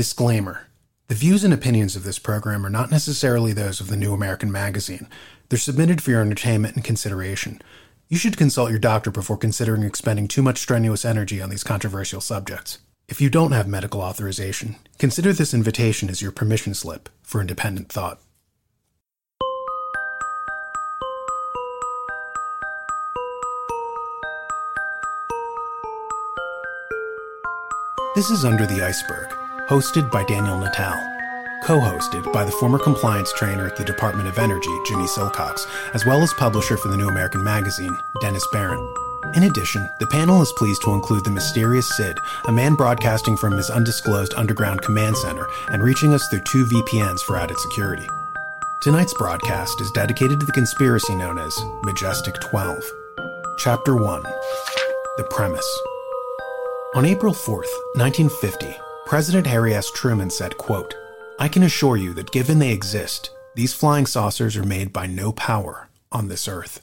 Disclaimer The views and opinions of this program are not necessarily those of the New American Magazine. They're submitted for your entertainment and consideration. You should consult your doctor before considering expending too much strenuous energy on these controversial subjects. If you don't have medical authorization, consider this invitation as your permission slip for independent thought. This is Under the Iceberg hosted by Daniel Natal, co hosted by the former compliance trainer at the Department of Energy, Jimmy Silcox, as well as publisher for the New American Magazine, Dennis Behreandt. In addition, the panel is pleased to include the mysterious Sid, a man broadcasting from his undisclosed underground command center and reaching us through two VPNs for added security. Tonight's broadcast is dedicated to the conspiracy known as Majestic 12. Chapter 1 The Premise. On April 4th, 1950, President Harry S. Truman said, quote, I can assure you that given they exist, these flying saucers are made by no power on this earth.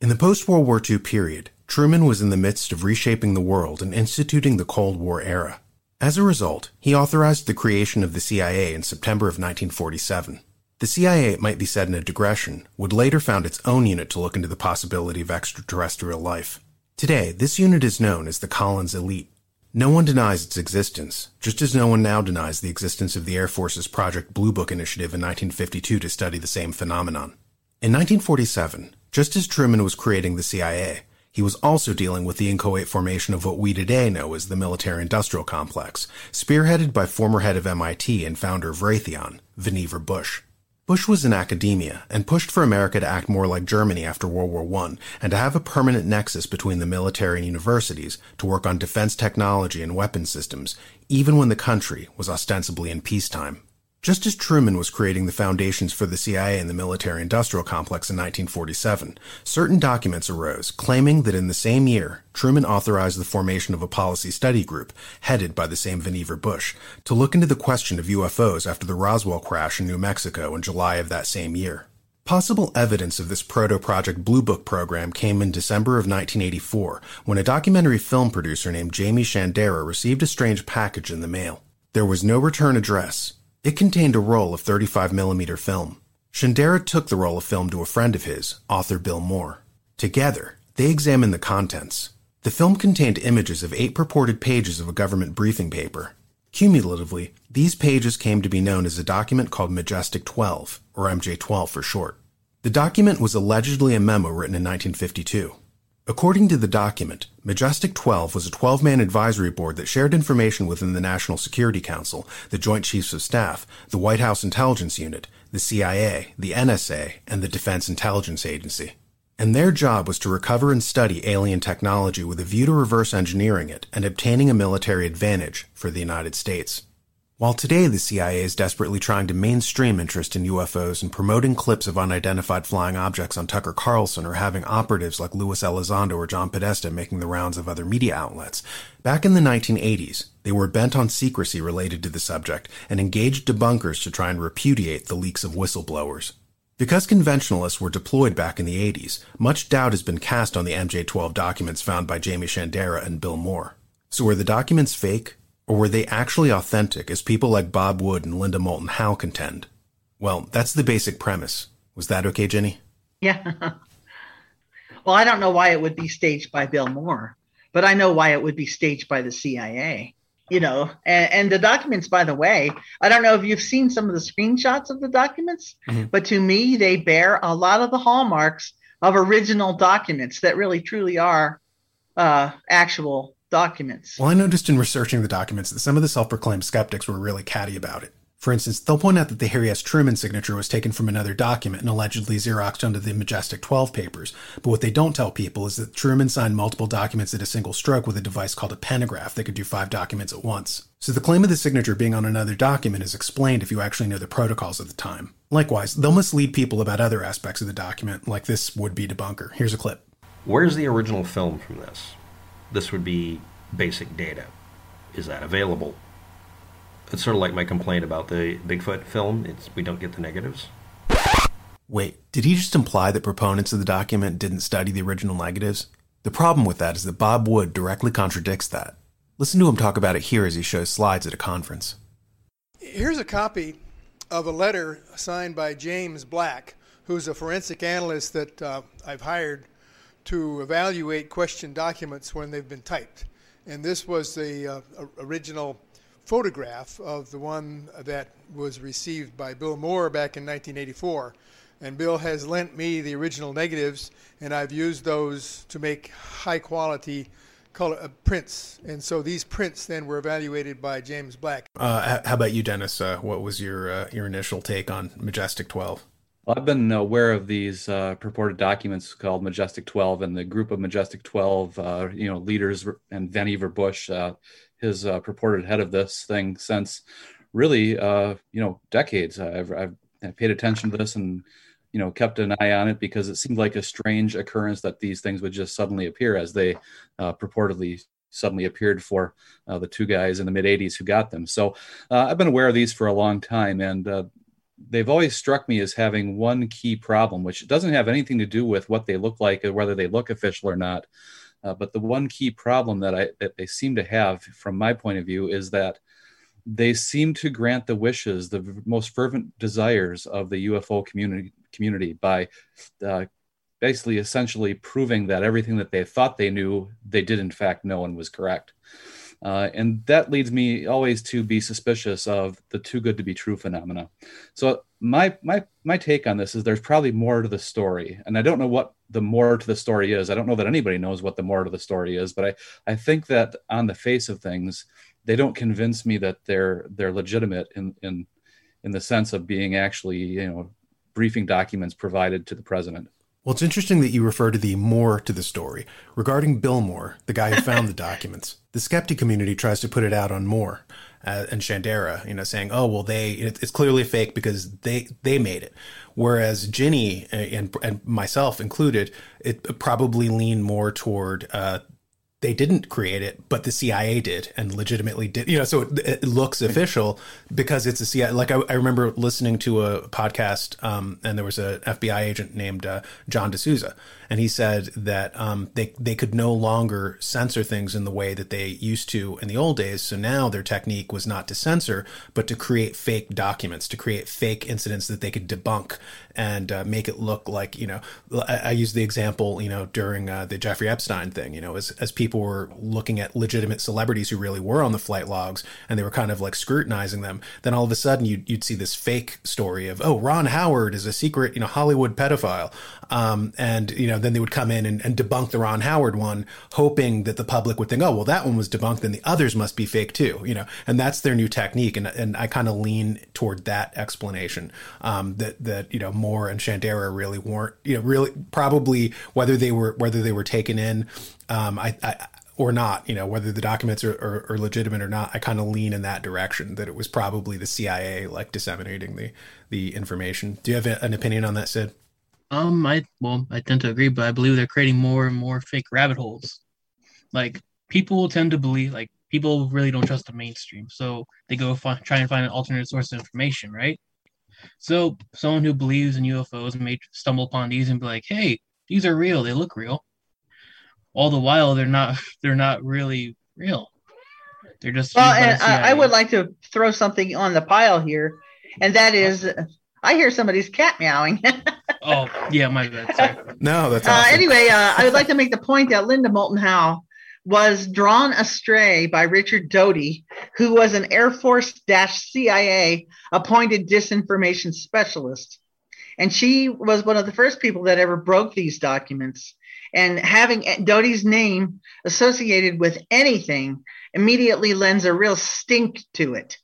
In the post World War II period, Truman was in the midst of reshaping the world and instituting the Cold War era. As a result, he authorized the creation of the CIA in September of 1947. The CIA, it might be said in a digression, would later found its own unit to look into the possibility of extraterrestrial life. Today, this unit is known as the Collins Elite. No one denies its existence, just as no one now denies the existence of the Air Force's Project Blue Book initiative in 1952 to study the same phenomenon. In 1947, just as Truman was creating the CIA, he was also dealing with the inchoate formation of what we today know as the military industrial complex, spearheaded by former head of MIT and founder of Raytheon, Vannevar Bush. Bush was in academia and pushed for America to act more like Germany after World War I and to have a permanent nexus between the military and universities to work on defense technology and weapon systems, even when the country was ostensibly in peacetime. Just as Truman was creating the foundations for the CIA and the military industrial complex in 1947, certain documents arose claiming that in the same year, Truman authorized the formation of a policy study group, headed by the same Vannevar Bush, to look into the question of UFOs after the Roswell crash in New Mexico in July of that same year. Possible evidence of this proto Project Blue Book program came in December of 1984 when a documentary film producer named Jaime Shandera received a strange package in the mail. There was no return address, it contained a roll of 35mm film. Shandera took the roll of film to a friend of his, author Bill Moore. Together, they examined the contents. The film contained images of eight purported pages of a government briefing paper. Cumulatively, these pages came to be known as a document called Majestic 12, or MJ12 for short. The document was allegedly a memo written in 1952. According to the document, Majestic 12 was a 12 man advisory board that shared information within the National Security Council, the Joint Chiefs of Staff, the White House Intelligence Unit, the CIA, the NSA, and the Defense Intelligence Agency. And their job was to recover and study alien technology with a view to reverse engineering it and obtaining a military advantage for the United States. While today the CIA is desperately trying to mainstream interest in UFOs and promoting clips of unidentified flying objects on Tucker Carlson or having operatives like Luis Elizondo or John Podesta making the rounds of other media outlets, back in the 1980s, they were bent on secrecy related to the subject and engaged debunkers to try and repudiate the leaks of whistleblowers. Because conventionalists were deployed back in the 80s, much doubt has been cast on the MJ12 documents found by Jaime Shandera and Bill Moore. So were the documents fake or were they actually authentic, as people like Bob Wood and Linda Moulton Howe contend? Well, that's the basic premise. Was that okay, Jenny? Yeah. well, I don't know why it would be staged by Bill Moore, but I know why it would be staged by the CIA. You know, and, and the documents, by the way, I don't know if you've seen some of the screenshots of the documents, mm-hmm. but to me, they bear a lot of the hallmarks of original documents that really truly are uh, actual documents. Well, I noticed in researching the documents that some of the self proclaimed skeptics were really catty about it. For instance, they'll point out that the Harry S. Truman signature was taken from another document and allegedly Xeroxed onto the Majestic 12 papers. But what they don't tell people is that Truman signed multiple documents at a single stroke with a device called a pantograph that could do five documents at once. So the claim of the signature being on another document is explained if you actually know the protocols of the time. Likewise, they'll mislead people about other aspects of the document, like this would be debunker. Here's a clip. Where's the original film from this? This would be basic data. Is that available? It's sort of like my complaint about the Bigfoot film. It's we don't get the negatives. Wait, did he just imply that proponents of the document didn't study the original negatives? The problem with that is that Bob Wood directly contradicts that. Listen to him talk about it here as he shows slides at a conference. Here's a copy of a letter signed by James Black, who's a forensic analyst that uh, I've hired to evaluate question documents when they've been typed. And this was the uh, original photograph of the one that was received by Bill Moore back in 1984. And Bill has lent me the original negatives, and I've used those to make high quality color uh, prints. And so these prints then were evaluated by James Black. Uh, how about you, Dennis? Uh, what was your uh, your initial take on Majestic 12? I've been aware of these uh, purported documents called Majestic 12 and the group of Majestic 12, uh, you know, leaders and Vannevar Bush, uh, his uh, purported head of this thing since really, uh, you know, decades. I've, I've, paid attention to this and, you know, kept an eye on it because it seemed like a strange occurrence that these things would just suddenly appear as they uh, purportedly suddenly appeared for the two guys in the mid 80s who got them. So I've been aware of these for a long time. And they've always struck me as having one key problem, which doesn't have anything to do with what they look like or whether they look official or not. Uh, but the one key problem that I that they seem to have, from my point of view, is that they seem to grant the wishes, the most fervent desires of the UFO community community by uh, basically essentially proving that everything that they thought they knew, they did in fact know and was correct. Uh, and that leads me always to be suspicious of the too good to be true phenomena. So my my my take on this is there's probably more to the story, and I don't know what the more to the story is. I don't know that anybody knows what the more to the story is, but I I think that on the face of things, they don't convince me that they're they're legitimate in in in the sense of being actually you know briefing documents provided to the president. Well, it's interesting that you refer to the more to the story. Regarding Bill Moore, the guy who found the documents, the skeptic community tries to put it out on Moore uh, and Shandera, you know, saying, "Oh, well, they it's clearly fake because they they made it." Whereas Ginny uh, and, and myself included, it probably leaned more toward uh, they didn't create it, but the CIA did and legitimately did. You know, so it, it looks official because it's a CIA. Like I, I remember listening to a podcast, um, and there was a FBI agent named uh, John DeSouza, and he said that um, they they could no longer censor things in the way that they used to in the old days. So now their technique was not to censor, but to create fake documents, to create fake incidents that they could debunk and uh, make it look like you know. I, I use the example you know during uh, the Jeffrey Epstein thing. You know, as as people were looking at legitimate celebrities who really were on the flight logs, and they were kind of like scrutinizing them. Then all of a sudden you'd you'd see this fake story of oh Ron Howard is a secret you know Hollywood pedophile, um, and you know then they would come in and, and, debunk the Ron Howard one, hoping that the public would think, oh, well, that one was debunked, then the others must be fake too, you know, and that's their new technique. And, and I kind of lean toward that explanation, um, that, that, you know, Moore and Shandera really weren't, you know, really probably whether they were, whether they were taken in, um, I, I or not, you know, whether the documents are, are, are legitimate or not, I kind of lean in that direction that it was probably the CIA like disseminating the the information. Do you have an opinion on that, Sid? Um, I well, I tend to agree, but I believe they're creating more and more fake rabbit holes. Like people tend to believe, like people really don't trust the mainstream, so they go find, try and find an alternate source of information, right? So someone who believes in UFOs may stumble upon these and be like, "Hey, these are real. They look real." All the while, they're not. They're not really real. They're just. Well, and I, I would like to throw something on the pile here, and that is, I hear somebody's cat meowing. oh, yeah, my bad. Sorry. No, that's uh, awesome. uh, anyway. Uh, I would like to make the point that Linda Moulton Howe was drawn astray by Richard Doty, who was an Air Force CIA appointed disinformation specialist. And she was one of the first people that ever broke these documents. And having Doty's name associated with anything immediately lends a real stink to it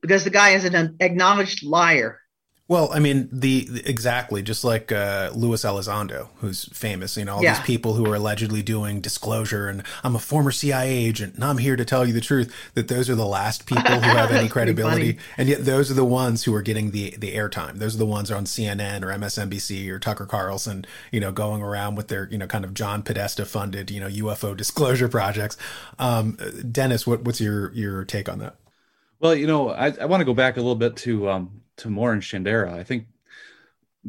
because the guy is an acknowledged liar. Well, I mean, the, the exactly just like uh, Luis Elizondo, who's famous. You know, all yeah. these people who are allegedly doing disclosure, and I'm a former CIA agent, and I'm here to tell you the truth. That those are the last people who have any credibility, and yet those are the ones who are getting the the airtime. Those are the ones on CNN or MSNBC or Tucker Carlson. You know, going around with their you know kind of John Podesta funded you know UFO disclosure projects. Um, Dennis, what, what's your your take on that? Well, you know, I, I want to go back a little bit to um, to Moore and Shandera, I think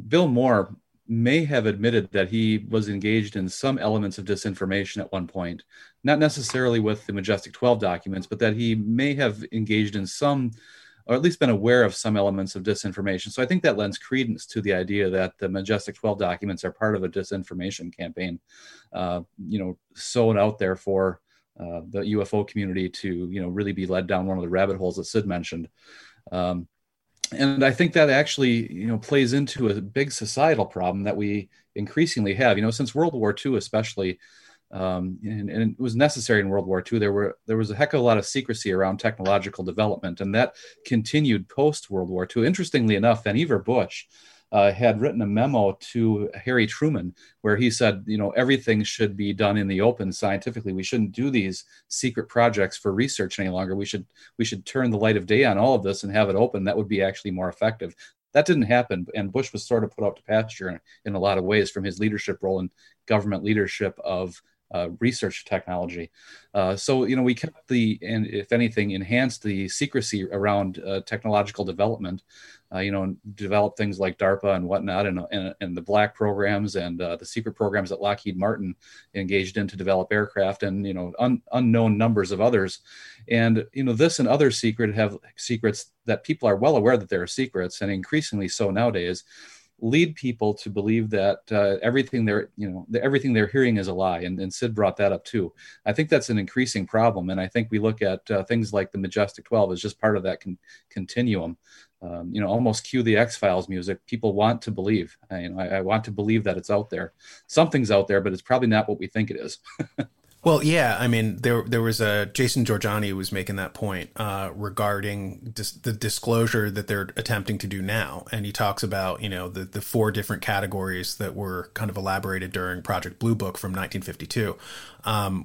Bill Moore may have admitted that he was engaged in some elements of disinformation at one point, not necessarily with the Majestic 12 documents, but that he may have engaged in some or at least been aware of some elements of disinformation. So I think that lends credence to the idea that the Majestic 12 documents are part of a disinformation campaign, uh, you know, sown out there for uh, the UFO community to, you know, really be led down one of the rabbit holes that Sid mentioned. Um, and I think that actually, you know, plays into a big societal problem that we increasingly have. You know, since World War II, especially, um, and, and, it was necessary in World War II. There were there was a heck of a lot of secrecy around technological development, and that continued post World War II. Interestingly enough, Vannevar Bush uh, had written a memo to Harry Truman where he said, you know, everything should be done in the open scientifically. We shouldn't do these secret projects for research any longer. We should we should turn the light of day on all of this and have it open. That would be actually more effective. That didn't happen, and Bush was sort of put out to pasture in, in a lot of ways from his leadership role in government leadership of uh, research technology. Uh, so, you know, we kept the, and if anything, enhanced the secrecy around uh, technological development, uh, you know, develop things like DARPA and whatnot, and, and, and the black programs and uh, the secret programs that Lockheed Martin engaged in to develop aircraft and, you know, un, unknown numbers of others. And, you know, this and other secret have secrets that people are well aware that there are secrets and increasingly so nowadays lead people to believe that uh, everything they're you know everything they're hearing is a lie and, and sid brought that up too. I think that's an increasing problem and i think we look at uh, things like the majestic 12 as just part of that con- continuum. Um, you know almost cue the x files music. People want to believe. I, you know, I, I want to believe that it's out there. Something's out there but it's probably not what we think it is Well, yeah, I mean, there there was a Jason Jorjani was making that point uh, regarding dis- the disclosure that they're attempting to do now, and he talks about you know the the four different categories that were kind of elaborated during Project Blue Book from 1952. Um,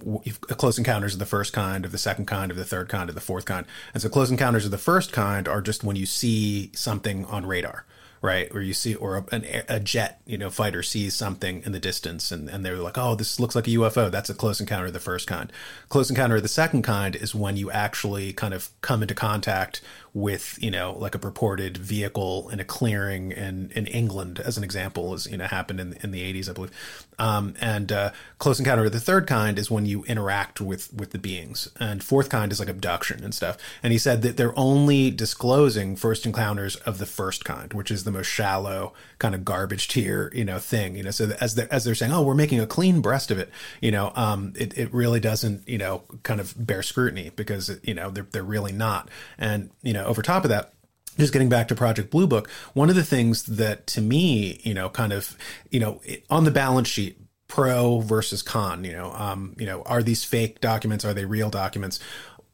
close encounters of the first kind, of the second kind, of the third kind, of the fourth kind, and so close encounters of the first kind are just when you see something on radar right? Or you see, or a, a, jet, you know, fighter sees something in the distance and, and they're like, oh, this looks like a UFO. That's a close encounter of the first kind. Close encounter of the second kind is when you actually kind of come into contact with you know like a purported vehicle in a clearing in in England as an example as you know happened in in the 80s I believe. Um, and uh, close encounter of the third kind is when you interact with with the beings. And fourth kind is like abduction and stuff. And he said that they're only disclosing first encounters of the first kind which is the most shallow kind of garbage tier you know thing you know so as they're, as they're saying oh we're making a clean breast of it you know um, it, it really doesn't you know kind of bear scrutiny because you know they're, they're really not and you know over top of that, just getting back to Project Blue Book, one of the things that to me, you know, kind of, you know, on the balance sheet, pro versus con, you know, um, you know, are these fake documents? Are they real documents?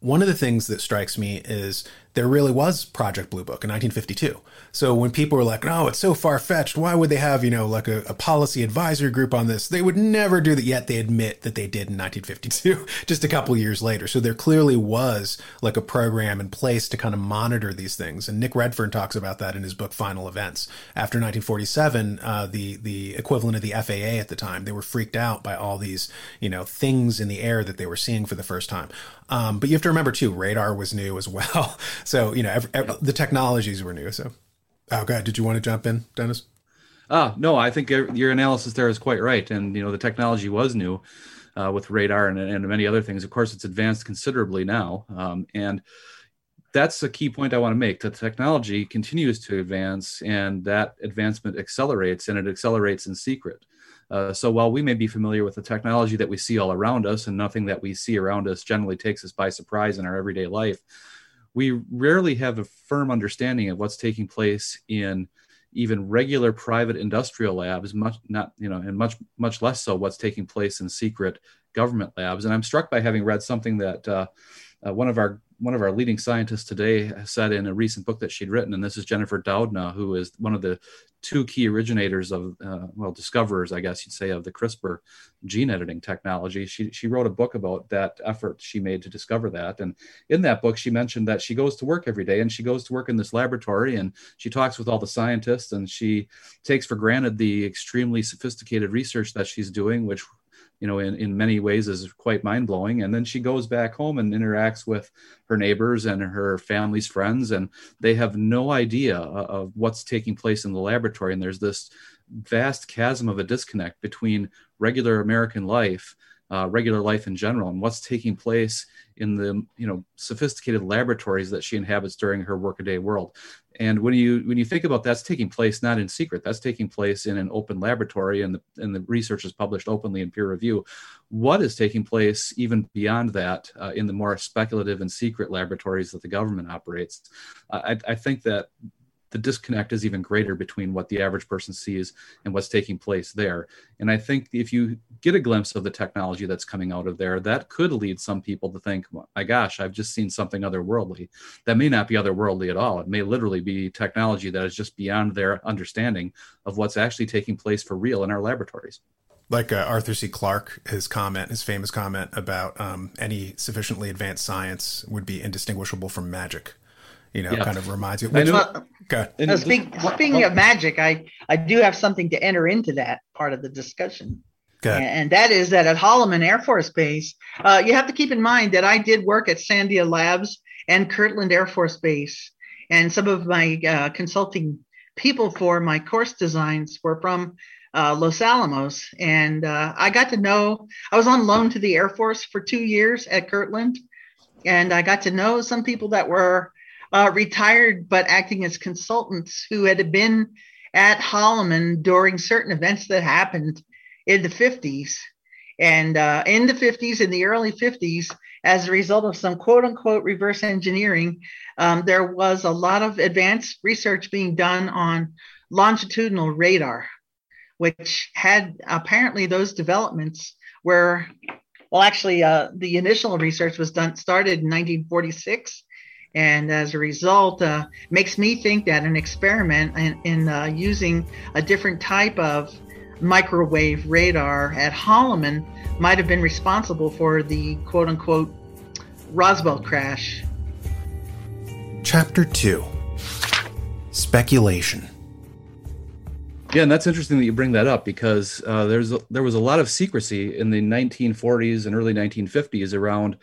One of the things that strikes me is there really was Project Blue Book in 1952. So when people were like, "No, it's so far fetched. Why would they have you know like a, a, policy advisory group on this?" They would never do that. Yet they admit that they did in 1952, just a couple years later. So there clearly was like a program in place to kind of monitor these things. And Nick Redfern talks about that in his book Final Events. After 1947, uh, the the equivalent of the FAA at the time, they were freaked out by all these you know things in the air that they were seeing for the first time. Um, but you have to remember too, radar was new as well. So you know, every, every, the technologies were new. So, oh god, did you want to jump in, Dennis? Ah, no, I think your analysis there is quite right, and you know, the technology was new. Uh, with radar and, and, many other things. Of course, it's advanced considerably now. Um, and that's a key point I want to make. The technology continues to advance, and that advancement accelerates, and it accelerates in secret. Uh, so while we may be familiar with the technology that we see all around us, and nothing that we see around us generally takes us by surprise in our everyday life, we rarely have a firm understanding of what's taking place in even regular private industrial labs much not you know and much much less so what's taking place in secret government labs. And i'm struck by having read something that uh, uh, one of our one of our leading scientists today said in a recent book that she'd written, and this is Jennifer Doudna, who is one of the two key originators of, uh, well, discoverers, I guess you'd say, of the CRISPR gene editing technology. She, she wrote a book about that effort she made to discover that. And in that book, she mentioned that she goes to work every day and she goes to work in this laboratory and she talks with all the scientists and she takes for granted the extremely sophisticated research that she's doing, which you know, in, in many ways is quite mind blowing. And then she goes back home and interacts with her neighbors and her family's friends, and they have no idea of what's taking place in the laboratory. And there's this vast chasm of a disconnect between regular American life uh, regular life in general and what's taking place in the you know sophisticated laboratories that she inhabits during her workaday world. And when you when you think about that's taking place not in secret that's taking place in an open laboratory and the and the research is published openly in peer review. What is taking place even beyond that uh, in the more speculative and secret laboratories that the government operates? Uh, I, I think that the disconnect is even greater between what the average person sees and what's taking place there. And I think if you get a glimpse of the technology that's coming out of there, that could lead some people to think, my gosh, I've just seen something otherworldly. That may not be otherworldly at all. It may literally be technology that is just beyond their understanding of what's actually taking place for real in our laboratories like uh, Arthur C. Clarke, his comment, his famous comment about um, any sufficiently advanced science would be indistinguishable from magic you know, yeah. kind of reminds you. Which, well, okay. speak, speaking of magic, I, I do have something to enter into that part of the discussion. And, and that is that at Holloman Air Force Base, uh, you have to keep in mind that I did work at Sandia Labs and Kirtland Air Force Base. And some of my uh, consulting people for my course designs were from uh, Los Alamos. And uh, I got to know, I was on loan to the Air Force for two years at Kirtland. And I got to know some people that were uh, retired but acting as consultants who had been at Holloman during certain events that happened in the 50s. And uh, in the 50s, in the early 50s, as a result of some quote unquote reverse engineering, um, there was a lot of advanced research being done on longitudinal radar, which had apparently those developments were, well, actually, uh, the initial research was done started in 1946 and as a result uh, makes me think that an experiment in, in uh, using a different type of microwave radar at Holloman might have been responsible for the quote unquote Roswell crash. Chapter 2 Speculation. Yeah, and that's interesting that you bring that up because uh, there's a, there was a lot of secrecy in the 1940s and early 1950s around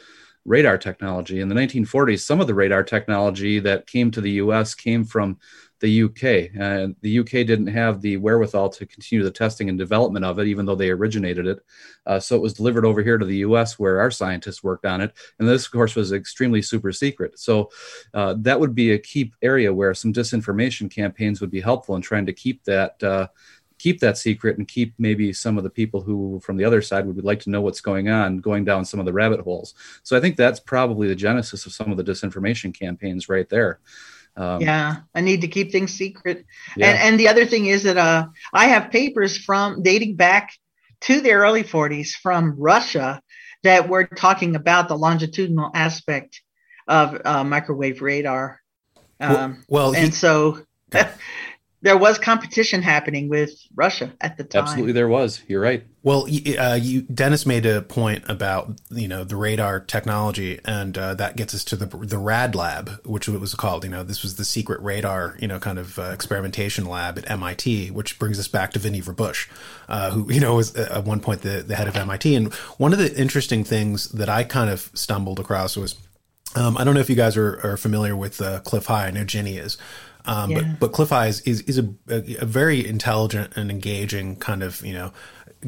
radar technology. In the 1940s, some of the radar technology that came to the US came from the UK. And the UK didn't have the wherewithal to continue the testing and development of it, even though they originated it. Uh, so it was delivered over here to the US where our scientists worked on it. And this, of course, was extremely super secret. So uh, that would be a key area where some disinformation campaigns would be helpful in trying to keep that. Keep that secret and keep maybe some of the people who from the other side would like to know what's going on going down some of the rabbit holes. So i think that's probably the genesis of some of the disinformation campaigns right there. Um, yeah i need to keep things secret. Yeah. and, and the other thing is that uh, i have papers from dating back to the early 40s from russia that were talking about the longitudinal aspect of uh, microwave radar. Um, well, well and he, so there was competition happening with Russia at the time. Absolutely, there was. You're right. Well, uh, you, Dennis made a point about you know the radar technology, and uh, that gets us to the the Rad Lab, which it was called. You know, this was the secret radar, you know, kind of uh, experimentation lab at MIT, which brings us back to Vannevar Bush, uh, who you know was uh, at one point the the head of MIT. And one of the interesting things that I kind of stumbled across was. Um, I don't know if you guys are, are familiar with uh, Cliff High. I know Jenny is. Um, yeah. But but Cliff High is is, a, a, very intelligent and engaging kind of you know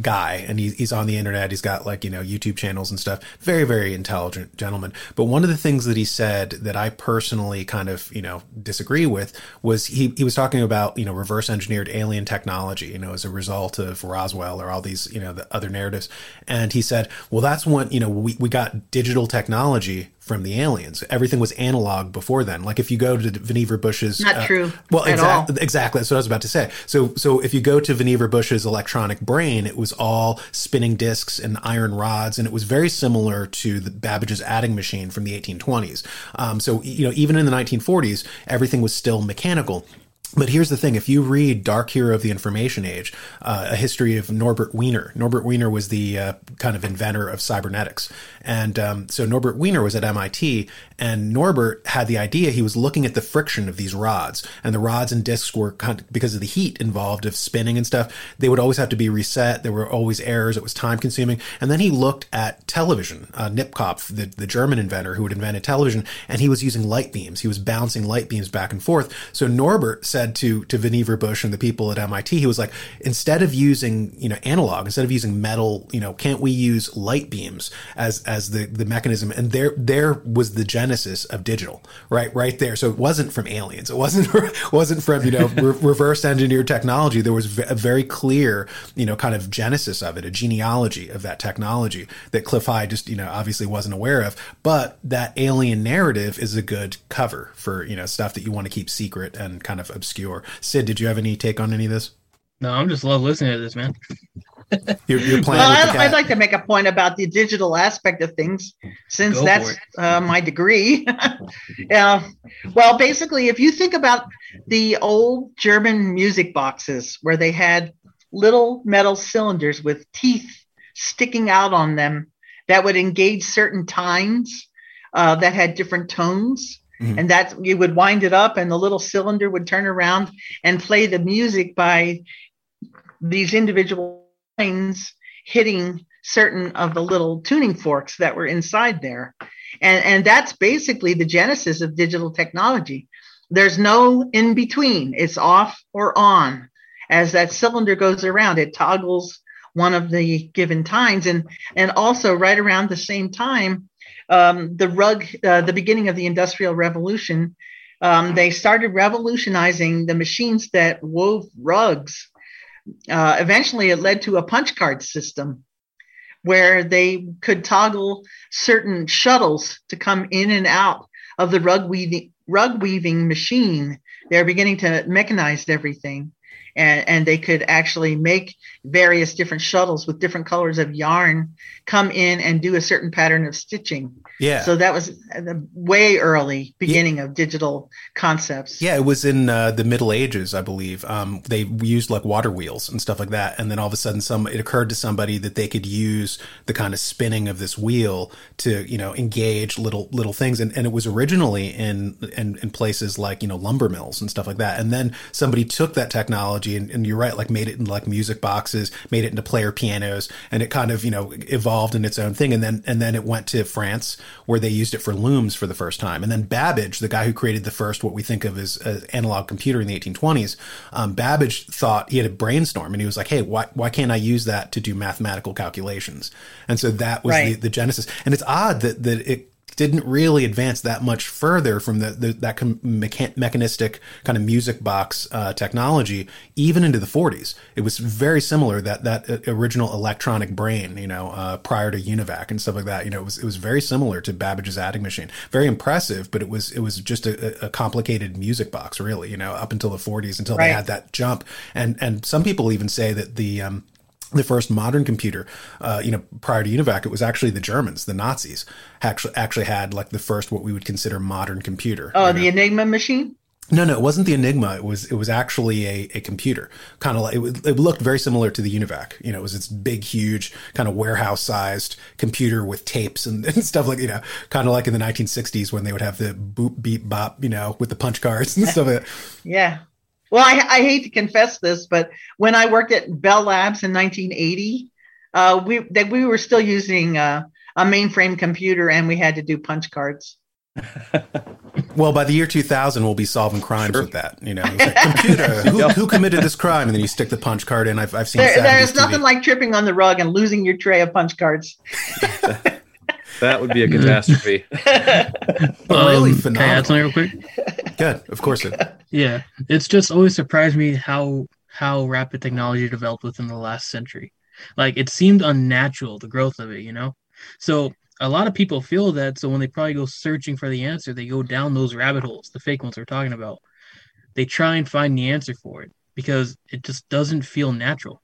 guy. And he's, he's on the internet. He's got like you know youtube channels and stuff. Very very intelligent gentleman. But one of the things that he said that i personally kind of you know disagree with was he, he was talking about you know reverse engineered alien technology you know as a result of roswell or all these you know the other narratives. And he said well that's when you know we, we got digital technology from the aliens. Everything was analog before then. Like if you go to Vannevar Bush's not uh, true. Well, exactly, exactly. That's what I was about to say. So, so if you go to Vannevar Bush's electronic brain, it was all spinning discs and iron rods, and it was very similar to the Babbage's adding machine from the 1820s. Um, so you know, even in the 1940s, everything was still mechanical. But here's the thing: if you read Dark Hero of the Information Age, uh, a history of Norbert Wiener, Norbert Wiener was the uh, kind of inventor of cybernetics, and um, so Norbert Wiener was at MIT, and Norbert had the idea. He was looking at the friction of these rods, and the rods and discs were kind of, because of the heat involved of spinning and stuff. They would always have to be reset. There were always errors. It was time consuming. And then he looked at television. Uh, the the German inventor who had invented television, and he was using light beams. He was bouncing light beams back and forth. So Norbert said said to to Vannevar Bush and the people at MIT, he was like, instead of using you know analog, instead of using metal, you know, can't we use light beams as as the the mechanism? And there there was the genesis of digital, right right there. So it wasn't from aliens. It wasn't wasn't from you know re- reverse engineered technology. There was a very clear you know kind of genesis of it, a genealogy of that technology that Cliff High just you know obviously wasn't aware of. But that alien narrative is a good cover for you know stuff that you want to keep secret and kind of obscure. Sid, did you have any take on any of this? No, I'm just love listening to this, man. You're, you're playing Well, with the I, cat. I'd like to make a point about the digital aspect of things, since Go that's uh, my degree. yeah. Well, basically, if you think about the old German music boxes where they had little metal cylinders with teeth sticking out on them that would engage certain tines uh, that had different tones. Mhm. And that you would wind it up, and the little cylinder would turn around and play the music by these individual lines hitting certain of the little tuning forks that were inside there. And, and that's basically the genesis of digital technology. There's no in between, it's off or on. As that cylinder goes around, it toggles one of the given times. And, and also, right around the same time, um, the rug, uh, the beginning of the Industrial Revolution, um, they started revolutionizing the machines that wove rugs uh, eventually it led to a punch card system where they could toggle certain shuttles to come in and out of the rug weaving rug weaving machine. They're beginning to mechanize everything. And, and they could actually make various different shuttles with different colors of yarn come in and do a certain pattern of stitching. yeah. So that was the way early beginning of digital concepts. Yeah, it was in uh, the Middle Ages, I believe. Um, they used like water wheels and stuff like that, and then all of a sudden, some it occurred to somebody that they could use the kind of spinning of this wheel to, you know, engage little little things, and, and it was originally in, in in places like you know lumber mills and stuff like that, and then somebody took that technology and, and you're right, like made it in like music boxes, made it into player pianos, and it kind of you know evolved in its own thing, and then and then it went to France where they used it for looms for the first time, and then Babbage, the guy who created the first what we think of as an analog computer in the 1820s, um, Babbage thought he had a brainstorm, and he was like, "Hey, why why can't I use that to do mathematical calculations?" And so that was Right. the, the genesis, and it's odd that that it didn't really advance that much further from the, the that com- mechan- mechanistic kind of music box uh, technology even into the 40s it was very similar that that uh, original electronic brain you know uh, prior to univac and stuff like that. You know it was it was very similar to babbage's adding machine. Very impressive but it was it was just a, a complicated music box really you know up until the 40s until they had that jump. And and some people even say that the um the first modern computer, uh, you know, prior to UNIVAC, it was actually the Germans, the Nazis, actually actually had like the first what we would consider modern computer. Oh, you know? the Enigma machine? No, no, it wasn't the Enigma. It was it was actually a, a computer, kind of like it, it looked very similar to the Univac. You know, it was its big, huge, kind of warehouse sized computer with tapes and, and stuff like you know, kind of like in the 1960s when they would have the boop beep bop, you know, with the punch cards and stuff. Like that. Yeah. Well, I, I hate to confess this, but when I worked at Bell Labs in 1980, uh, we that we were still using uh, a mainframe computer, and we had to do punch cards. Well, by the year 2000, we'll be solving crimes Sure. with that. You know, like, computer, who, who committed this crime? And then you stick the punch card in. I've, I've seen There, 70s there's TV. nothing like tripping on the rug and losing your tray of punch cards. That would be a catastrophe. But really Um, Can I add something real quick? Good, of course it. Yeah, it's just always surprised me how how rapid technology developed within the last century. Like it seemed unnatural the growth of it, you know. So a lot of people feel that. So when they probably go searching for the answer, they go down those rabbit holes, the fake ones we're talking about. They try and find the answer for it because it just doesn't feel natural.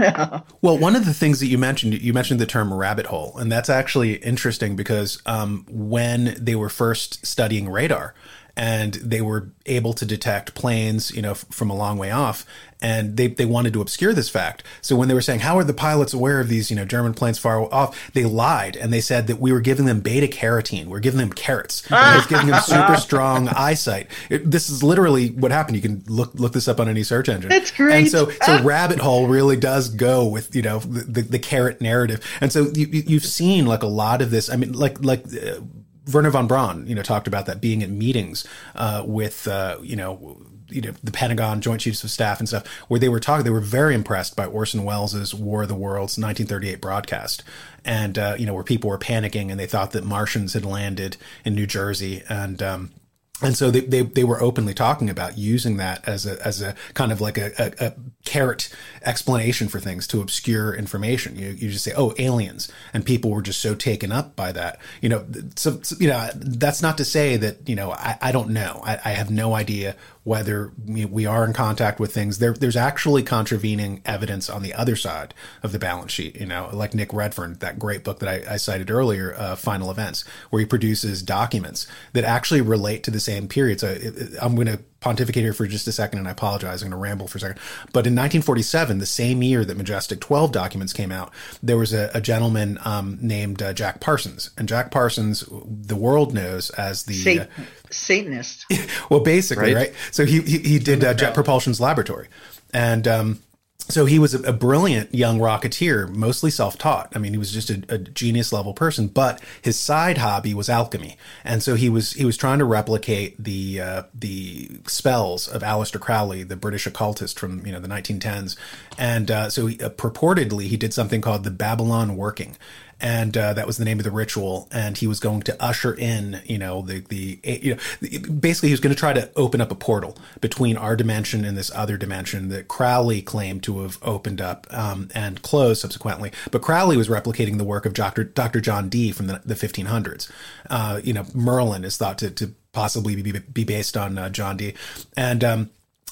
Well, one of the things that you mentioned, you mentioned the term rabbit hole, and that's actually interesting because um, when they were first studying radar and they were able to detect planes, you know, f- from a long way off, and they, they wanted to obscure this fact. So when they were saying, how are the pilots aware of these, you know, German planes far off? They lied and they said that we were giving them beta carotene. We're giving them carrots. We was giving them super strong eyesight. It, this is literally what happened. You can look, look this up on any search engine. That's great. And so, so rabbit hole really does go with you know the, the, the carrot narrative and so you, you- you've seen like a lot of this i mean like like uh, Wernher von Braun, you know, talked about that being at meetings uh, with, uh, you know, you know the Pentagon, Joint Chiefs of Staff, and stuff, where they were talking. They were very impressed by Orson Welles' War of the Worlds 1938 broadcast, and uh, you know where people were panicking and they thought that Martians had landed in New Jersey, and um, and so they, they, they were openly talking about using that as a as a kind of like a, a, a, carrot explanation for things to obscure information. You you just say, oh, aliens, and people were just so taken up by that. You know, so, so you know that's not to say that you know I, I don't know. I, I have no idea whether we are in contact with things. There, there's actually contravening evidence on the other side of the balance sheet. You know, like Nick Redfern, that great book that I, I cited earlier, uh, Final Events, where he produces documents that actually relate to the same period. So it, I'm going to pontificate here for just a second, and I apologize. I'm going to ramble for a second. But in 1947, the same year that Majestic 12 documents came out, there was a, a gentleman um, named uh, Jack Parsons, and Jack Parsons, the world knows as the Satan, uh, Satanist. well, basically, right? right? So he he, he did uh, Jet Propulsion's laboratory, and um, so he was a, a, brilliant young rocketeer, mostly self-taught. I mean, he was just a, a, genius level person. But his side hobby was alchemy, and so he was he was trying to replicate the uh, the spells of Aleister Crowley, the British occultist from you know the 1910s. And uh, so he, uh, purportedly he did something called the Babylon Working, and uh, that was the name of the ritual. And he was going to usher in, you know, the the you know, basically he was going to try to open up a portal between our dimension and this other dimension that Crowley claimed to have opened up um, and closed subsequently. But Crowley was replicating the work of Dr. Dr. John Dee from the, the 1500s. Uh, you know, Merlin is thought to, to possibly be, be based on uh, John Dee, and um,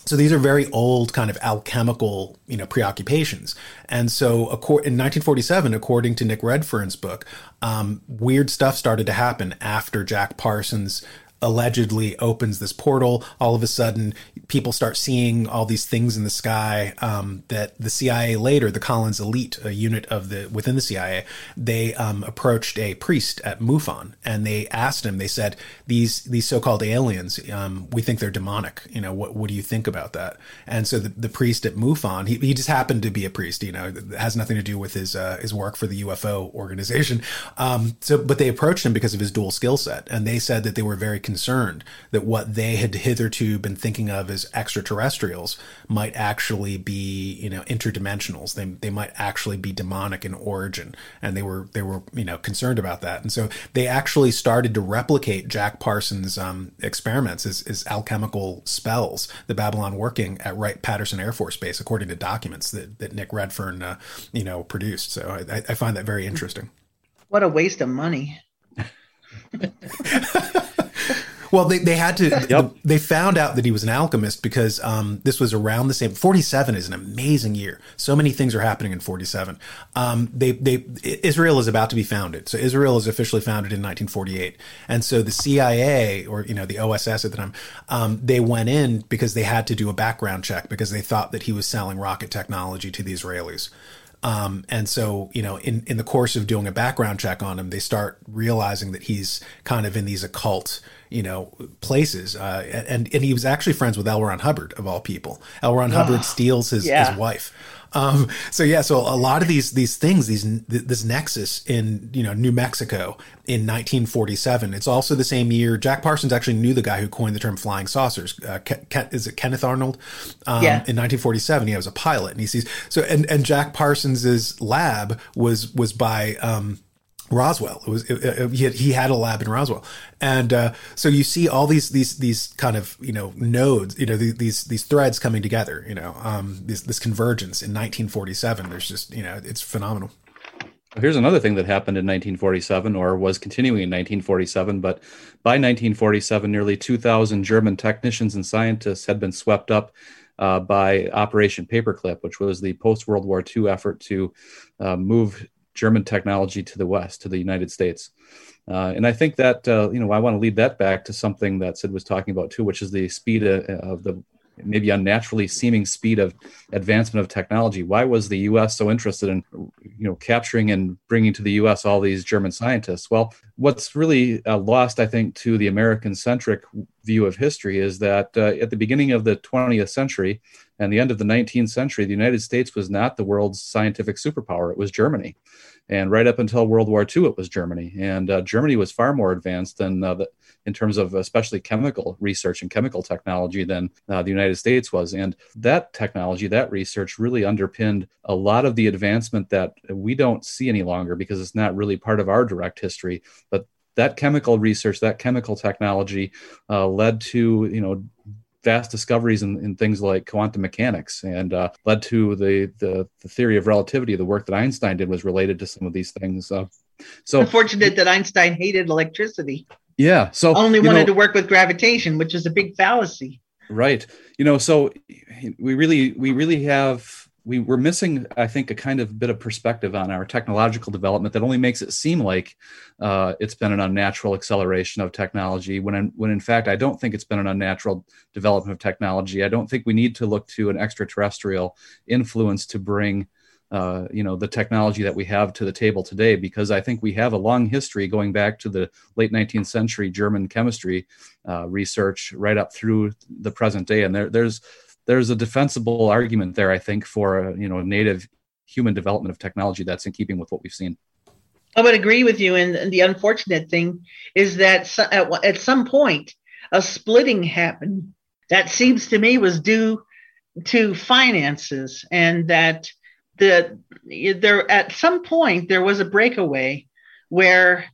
so these are very old kind of alchemical, you know, preoccupations. And so in 1947, according to Nick Redfern's book, um, weird stuff started to happen after Jack Parsons allegedly opens this portal. All of a sudden, people start seeing all these things in the sky um, that the CIA later, the Collins Elite, a unit of the within the CIA, they um, approached a priest at MUFON and they asked him. They said, "These these so-called aliens, um, we think they're demonic. You know, what what do you think about that?" And so the, the priest at MUFON, he, he just happened to be a priest. You know, has nothing to do with his uh, his work for the UFO organization. Um, so, but they approached him because of his dual skill set, and they said that they were very concerned that what they had hitherto been thinking of as extraterrestrials might actually be, you know, interdimensionals. They, they might actually be demonic in origin. And they were, they were, you know, concerned about that. And so they actually started to replicate Jack Parsons' um, experiments as, as alchemical spells, the Babylon working at Wright Patterson Air Force Base, according to documents that, that Nick Redfern, uh, you know, produced. So I, I find that very interesting. What a waste of money. Well, they, they had to. Yep. They found out that he was an alchemist because um, this was around the same. Forty seven is an amazing year. So many things are happening in forty seven. Um, they they Israel is about to be founded. So Israel is officially founded in 1948, and so the CIA or you know the OSS at the time, um, they went in because they had to do a background check because they thought that he was selling rocket technology to the Israelis. Um, and so, you know, in, in the course of doing a background check on him, they start realizing that he's kind of in these occult you know places uh, and and he was actually friends with L. Ron Hubbard of all people. L. Ron oh, Hubbard steals his, yeah. his wife. Um, so yeah, so a lot of these these things, these this nexus in you know New Mexico in 1947. It's also the same year Jack Parsons actually knew the guy who coined the term flying saucers. Uh, is it Kenneth Arnold? Um, yeah. In 1947, he was a pilot, and he sees so and and Jack Parsons's lab was was by. Um, Roswell. It was it, it, he, had, he had a lab in Roswell, and uh, so you see all these these these kind of you know nodes, you know these these threads coming together. You know, um, this this convergence in 1947. There's just you know it's phenomenal. Here's another thing that happened in 1947, or was continuing in 1947. But by 1947, nearly 2,000 German technicians and scientists had been swept up uh, by Operation Paperclip, which was the post World War II effort to uh, move German technology to the West, to the United States. Uh, and I think that, uh, you know, I want to lead that back to something that Sid was talking about too, which is the speed of, of the maybe unnaturally seeming speed of advancement of technology. Why was the U.S. so interested in, you know, capturing and bringing to the U.S. all these German scientists? Well, what's really uh, lost, I think, to the American-centric view of history is that uh, at the beginning of the 20th century and the end of the 19th century, the United States was not the world's scientific superpower; it was Germany. And right up until World War II, it was Germany. And uh, Germany was far more advanced than uh, the, in terms of especially chemical research and chemical technology than uh, the United States was. And that technology, that research really underpinned a lot of the advancement that we don't see any longer because it's not really part of our direct history. But that chemical research, that chemical technology uh, led to, you know, vast discoveries in, in things like quantum mechanics and uh, led to the, the, the theory of relativity. The work that Einstein did was related to some of these things. Uh, so unfortunate that Einstein hated electricity. Yeah. So only wanted know, to work with gravitation, which is a big fallacy. Right. You know, so we really we really have we we're missing, I think, a kind of bit of perspective on our technological development that only makes it seem like uh, it's been an unnatural acceleration of technology. When in, when in fact, I don't think it's been an unnatural development of technology. I don't think we need to look to an extraterrestrial influence to bring. Uh, you know the technology that we have to the table today because i think we have a long history going back to the late 19th century german chemistry uh, research right up through the present day and there, there's there's a defensible argument there, I think, for a, you know native human development of technology that's in keeping with what we've seen. I would agree with you. And, the unfortunate thing is that at, at some point, a splitting happened that seems to me was due to finances and that the there at some point there was a breakaway where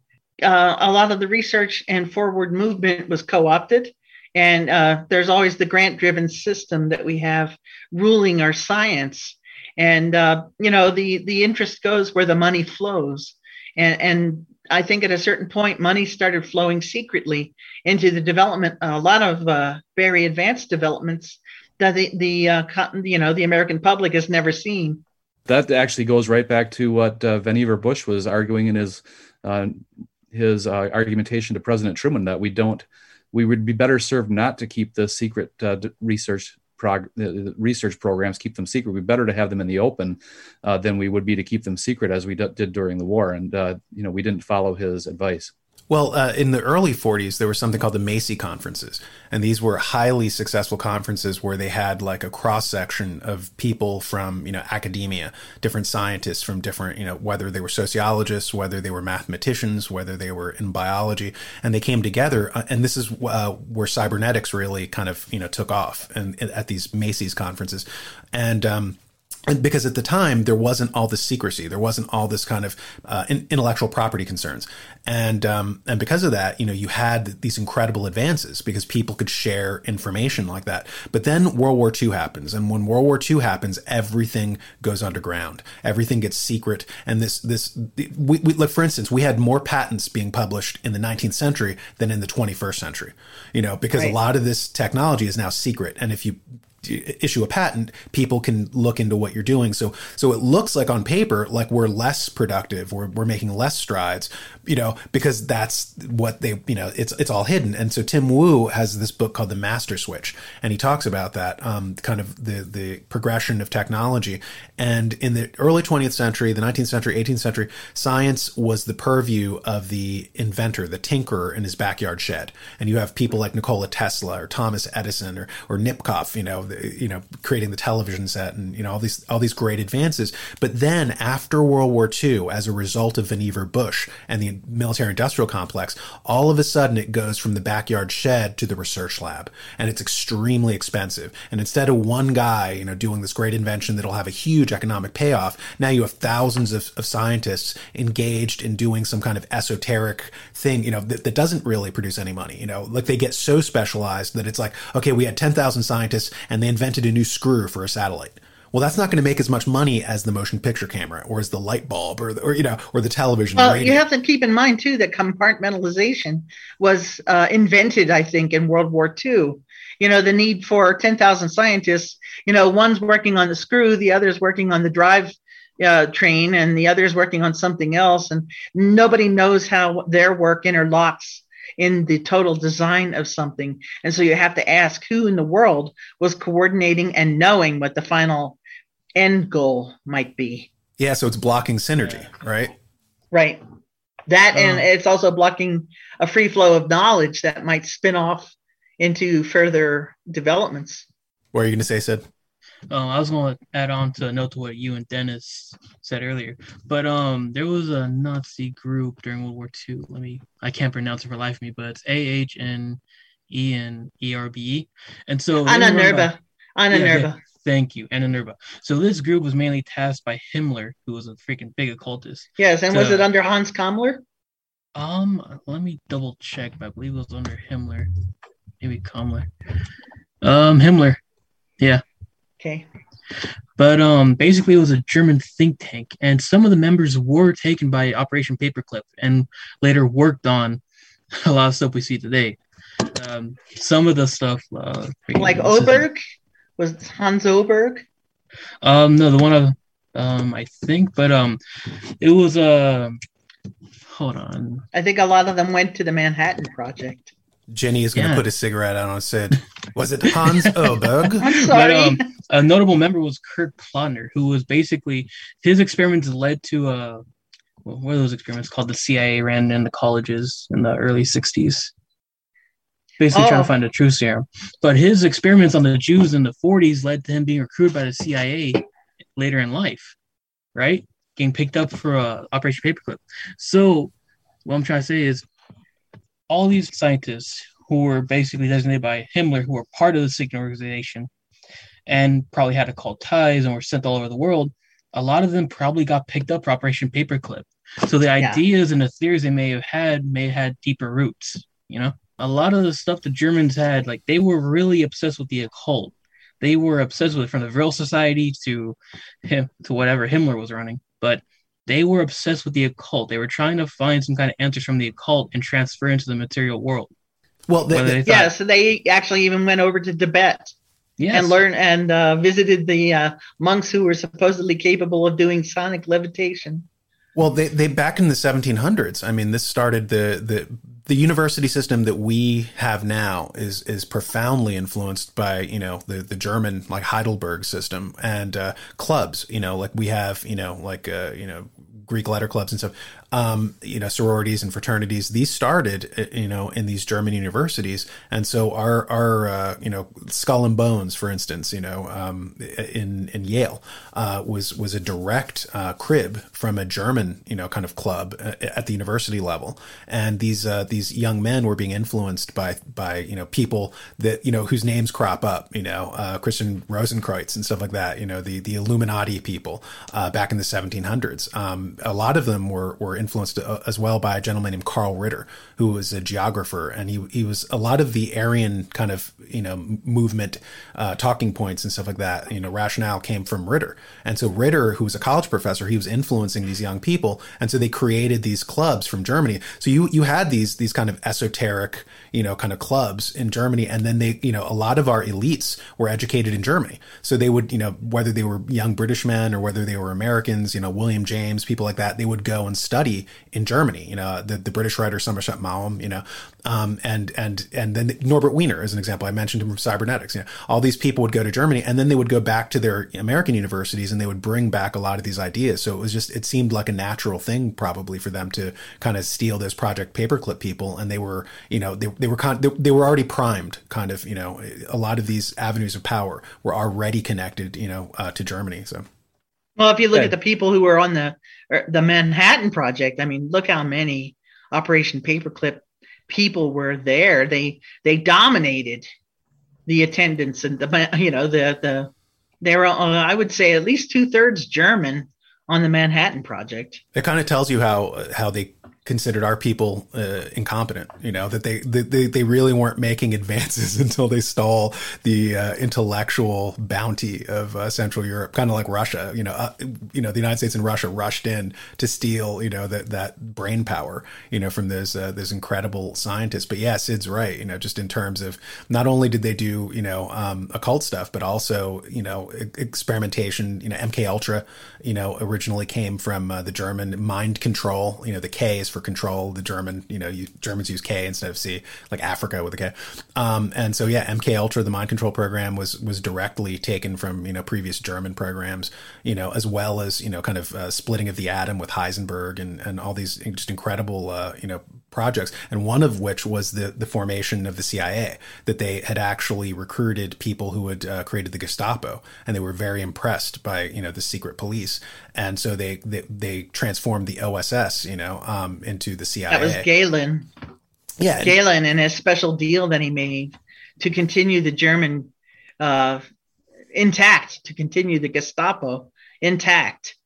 uh, a lot of the research and forward movement was co-opted and uh, there's always the grant driven system that we have ruling our science. And, uh, you know, the, the interest goes where the money flows. And, and I think at a certain point, money started flowing secretly into the development, a lot of uh, very advanced developments that the, the uh, you know, the American public has never seen. That actually goes right back to what uh, Vannevar Bush was arguing in his uh, his uh, argumentation to President Truman that we don't we would be better served not to keep the secret uh, research prog- research programs keep them secret. We'd better to have them in the open uh, than we would be to keep them secret as we d- did during the war. And uh, you know, we didn't follow his advice. Well, uh, in the early 40s, there was something called the Macy conferences. And these were highly successful conferences where they had like a cross section of people from, you know, academia, different scientists from different, you know, whether they were sociologists, whether they were mathematicians, whether they were in biology. And they came together. Uh, and this is uh, where cybernetics really kind of, you know, took off and, and at these Macy's conferences. And, um, because at the time there wasn't all this secrecy, there wasn't all this kind of uh, in, intellectual property concerns, and um, and because of that, you know, you had these incredible advances because people could share information like that. But then World War II happens, and when World War II happens, everything goes underground, everything gets secret, and this this we, we like for instance, we had more patents being published in the 19th century than in the 21st century, you know, because right. a lot of this technology is now secret, and if you issue a patent, people can look into what you're doing. So so it looks like on paper like we're less productive, we're we're making less strides, you know, because that's what they you know it's it's all hidden. And so Tim Wu has this book called The Master Switch, and he talks about that um, kind of the the progression of technology. And in the early 20th century, the 19th century, 18th century, science was the purview of the inventor, the tinkerer in his backyard shed. And you have people like Nikola Tesla or Thomas Edison or or Nipkow, you know you know creating the television set and you know all these all these great advances. But then after world war ii as a result of vannevar bush and the military industrial complex all of a sudden it goes from the backyard shed to the research lab and it's extremely expensive. And instead of one guy you know doing this great invention that'll have a huge economic payoff now you have thousands of, of scientists engaged in doing some kind of esoteric thing you know that, that doesn't really produce any money you know. Like they get so specialized that it's like okay we had 10,000 scientists and they invented a new screw for a satellite. Well, that's not going to make as much money as the motion picture camera, or as the light bulb, or, the, or you know, or the television. Well, you have to keep in mind too that compartmentalization was uh, invented, I think, in World War II. You know, the need for ten thousand scientists. You know, one's working on the screw, the other's working on the drive uh, train, and the other's working on something else, and nobody knows how their work interlocks in the total design of something. And so you have to ask who in the world was coordinating and knowing what the final end goal might be. Yeah, so it's blocking synergy, right? Right. That um, and it's also blocking a free flow of knowledge that might spin off into further developments. What are you going to say, Sid? Um, I was going to add on to a note to what you and Dennis said earlier, but um, there was a Nazi group during World War II. Let me, I can't pronounce it for life of me, but it's A H N E N E R B E, and so by- Anna Yeah. Thank you, Ahnenerbe. So this group was mainly tasked by Himmler, who was a freaking big occultist. Yes, and was it under Hans Kammler? Um, let me double check. But I believe it was under Himmler, maybe Kammler. Um, Himmler. Okay. But um, basically, it was a German think tank, and some of the members were taken by Operation Paperclip, and later worked on a lot of stuff we see today. Um, some of the stuff, uh, Like Oberg? Was Hans Oberg? Um, no, the one of um, I think, but um, it was uh, hold on. I think a lot of them went to the Manhattan Project. Jenny is going to Yeah. put a cigarette out on Sid. Was it Hans Oberg? I'm sorry. um, a notable member was Kurt Plotner, who was basically his experiments led to uh, well, what are those experiments called? The CIA ran in the colleges in the early '60s, basically trying Oh. to find a truth serum. But his experiments on the Jews in the '40s led to him being recruited by the CIA later in life, right? Getting picked up for uh, Operation Paperclip. So, what I'm trying to say is, all these scientists who were basically designated by Himmler, who were part of the Signet organization, and probably had occult ties and were sent all over the world, a lot of them probably got picked up for Operation Paperclip. So the Yeah. ideas and the theories they may have had may have had deeper roots, you know? A lot of the stuff the Germans had, like they were really obsessed with the occult. They were obsessed with it from the Vril Society to him to whatever Himmler was running. But they were obsessed with the occult. They were trying to find some kind of answers from the occult and transfer into the material world. Well, they, Whether they- they thought, yeah, so they actually even went over to Tibet yes, and learned and uh, visited the uh, monks who were supposedly capable of doing sonic levitation. Well, they, they back in the 1700s. I mean, this started the the the university system that we have now is is profoundly influenced by you know the the German like Heidelberg system and uh, clubs. You know, like we have you know like uh, you know Greek letter clubs and stuff. Um, you know, sororities and fraternities. These started uh, you know in these German universities, and so our our uh, you know Skull and Bones, for instance, you know um, in in Yale uh, was was a direct uh, crib from a German you know kind of club uh, at the university level, and these uh, these young men were being influenced by by you know people that you know whose names crop up, you know Christian Rosenkreutz and stuff like that, you know the the Illuminati people back in the 1700s. Um, a lot of them were were influenced uh, as well by a gentleman named Carl Ritter, who was a geographer, and he he was a lot of the Aryan kind of you know movement uh, talking points and stuff like that. You know, rationale came from Ritter, and so Ritter, who was a college professor, he was influencing these young people, and so they created these clubs from Germany. So you you had these these kind of esoteric you know kind of clubs in Germany, and then they you know a lot of our elites were educated in Germany, so they would you know whether they were young British men or whether they were Americans, you know William James, people like that, they would go and study in Germany. You know the the British writer Somerset Maugham, you know, um, and and and then Norbert Wiener as an example. I mentioned him from cybernetics. You know, all these people would go to Germany, and then they would go back to their American universities, and they would bring back a lot of these ideas. So it was just it seemed like a natural thing probably for them to kind of steal those Project Paperclip people, and they were you know they they were con- they, they were already primed, kind of you know a lot of these avenues of power were already connected you know uh, to Germany. So Well, if you look Yeah. at the people who were on the er, the Manhattan Project, I mean, look how many Operation Paperclip people were there. They they dominated the attendance and the you know the the they were uh, I would say at least two thirds German on the Manhattan Project. it kind of tells you how how they considered our people uh, incompetent you know that they, they they really weren't making advances until they stole the uh, intellectual bounty of uh, central europe kind of like russia you know uh, you know the united states and russia rushed in to steal you know that that brain power you know from those uh, those incredible scientists but yeah sid's right you know just in terms of not only did they do you know um, occult stuff but also you know e- experimentation you know mk ultra you know originally came from uh, the german mind control you know the k is for control the german you know you, germans use k instead of c like africa with a k. Um, and so yeah mk ultra the mind control program was was directly taken from you know previous german programs you know as well as you know kind of uh, splitting of the atom with heisenberg and and all these just incredible uh, you know projects, and one of which was the the formation of the CIA. That they had actually recruited people who had uh, created the Gestapo, and they were very impressed by you know the secret police, and so they they, they transformed the OSS, you know, um, into the CIA. That was Gehlen. Yeah, Gehlen and his special deal that he made to continue the German uh, intact, to continue the Gestapo intact,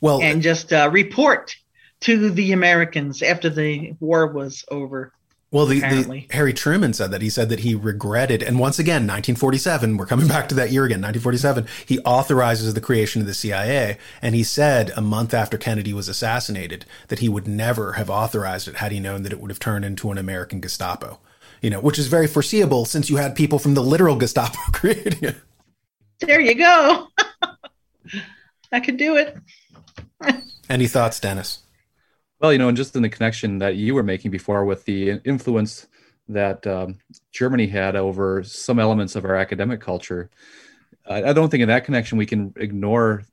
well, and just uh, report to the Americans after the war was over. Well, the, the. Harry Truman said that he said that he regretted, and once again, 1947, we're coming back to that year again, 1947. He authorizes the creation of the CIA, and he said a month after Kennedy was assassinated that he would never have authorized it had he known that it would have turned into an American Gestapo. You know, which is very foreseeable since you had people from the literal Gestapo creating it. There you go. I could do it. Any thoughts, Dennis? Well, you know, and just in the connection that you were making before with the influence that um, Germany had over some elements of our academic culture, I, I don't think in that connection we can ignore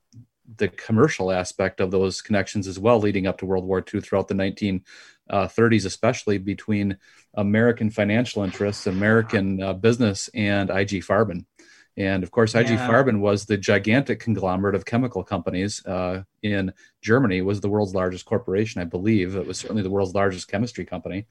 the commercial aspect of those connections as well, leading up to World War II throughout the 1930s, especially between American financial interests, American uh, business, and IG Farben. And of course, IG Yeah. Farben was the gigantic conglomerate of chemical companies uh, in Germany. Was the world's largest corporation, I believe. It was certainly the world's largest chemistry company,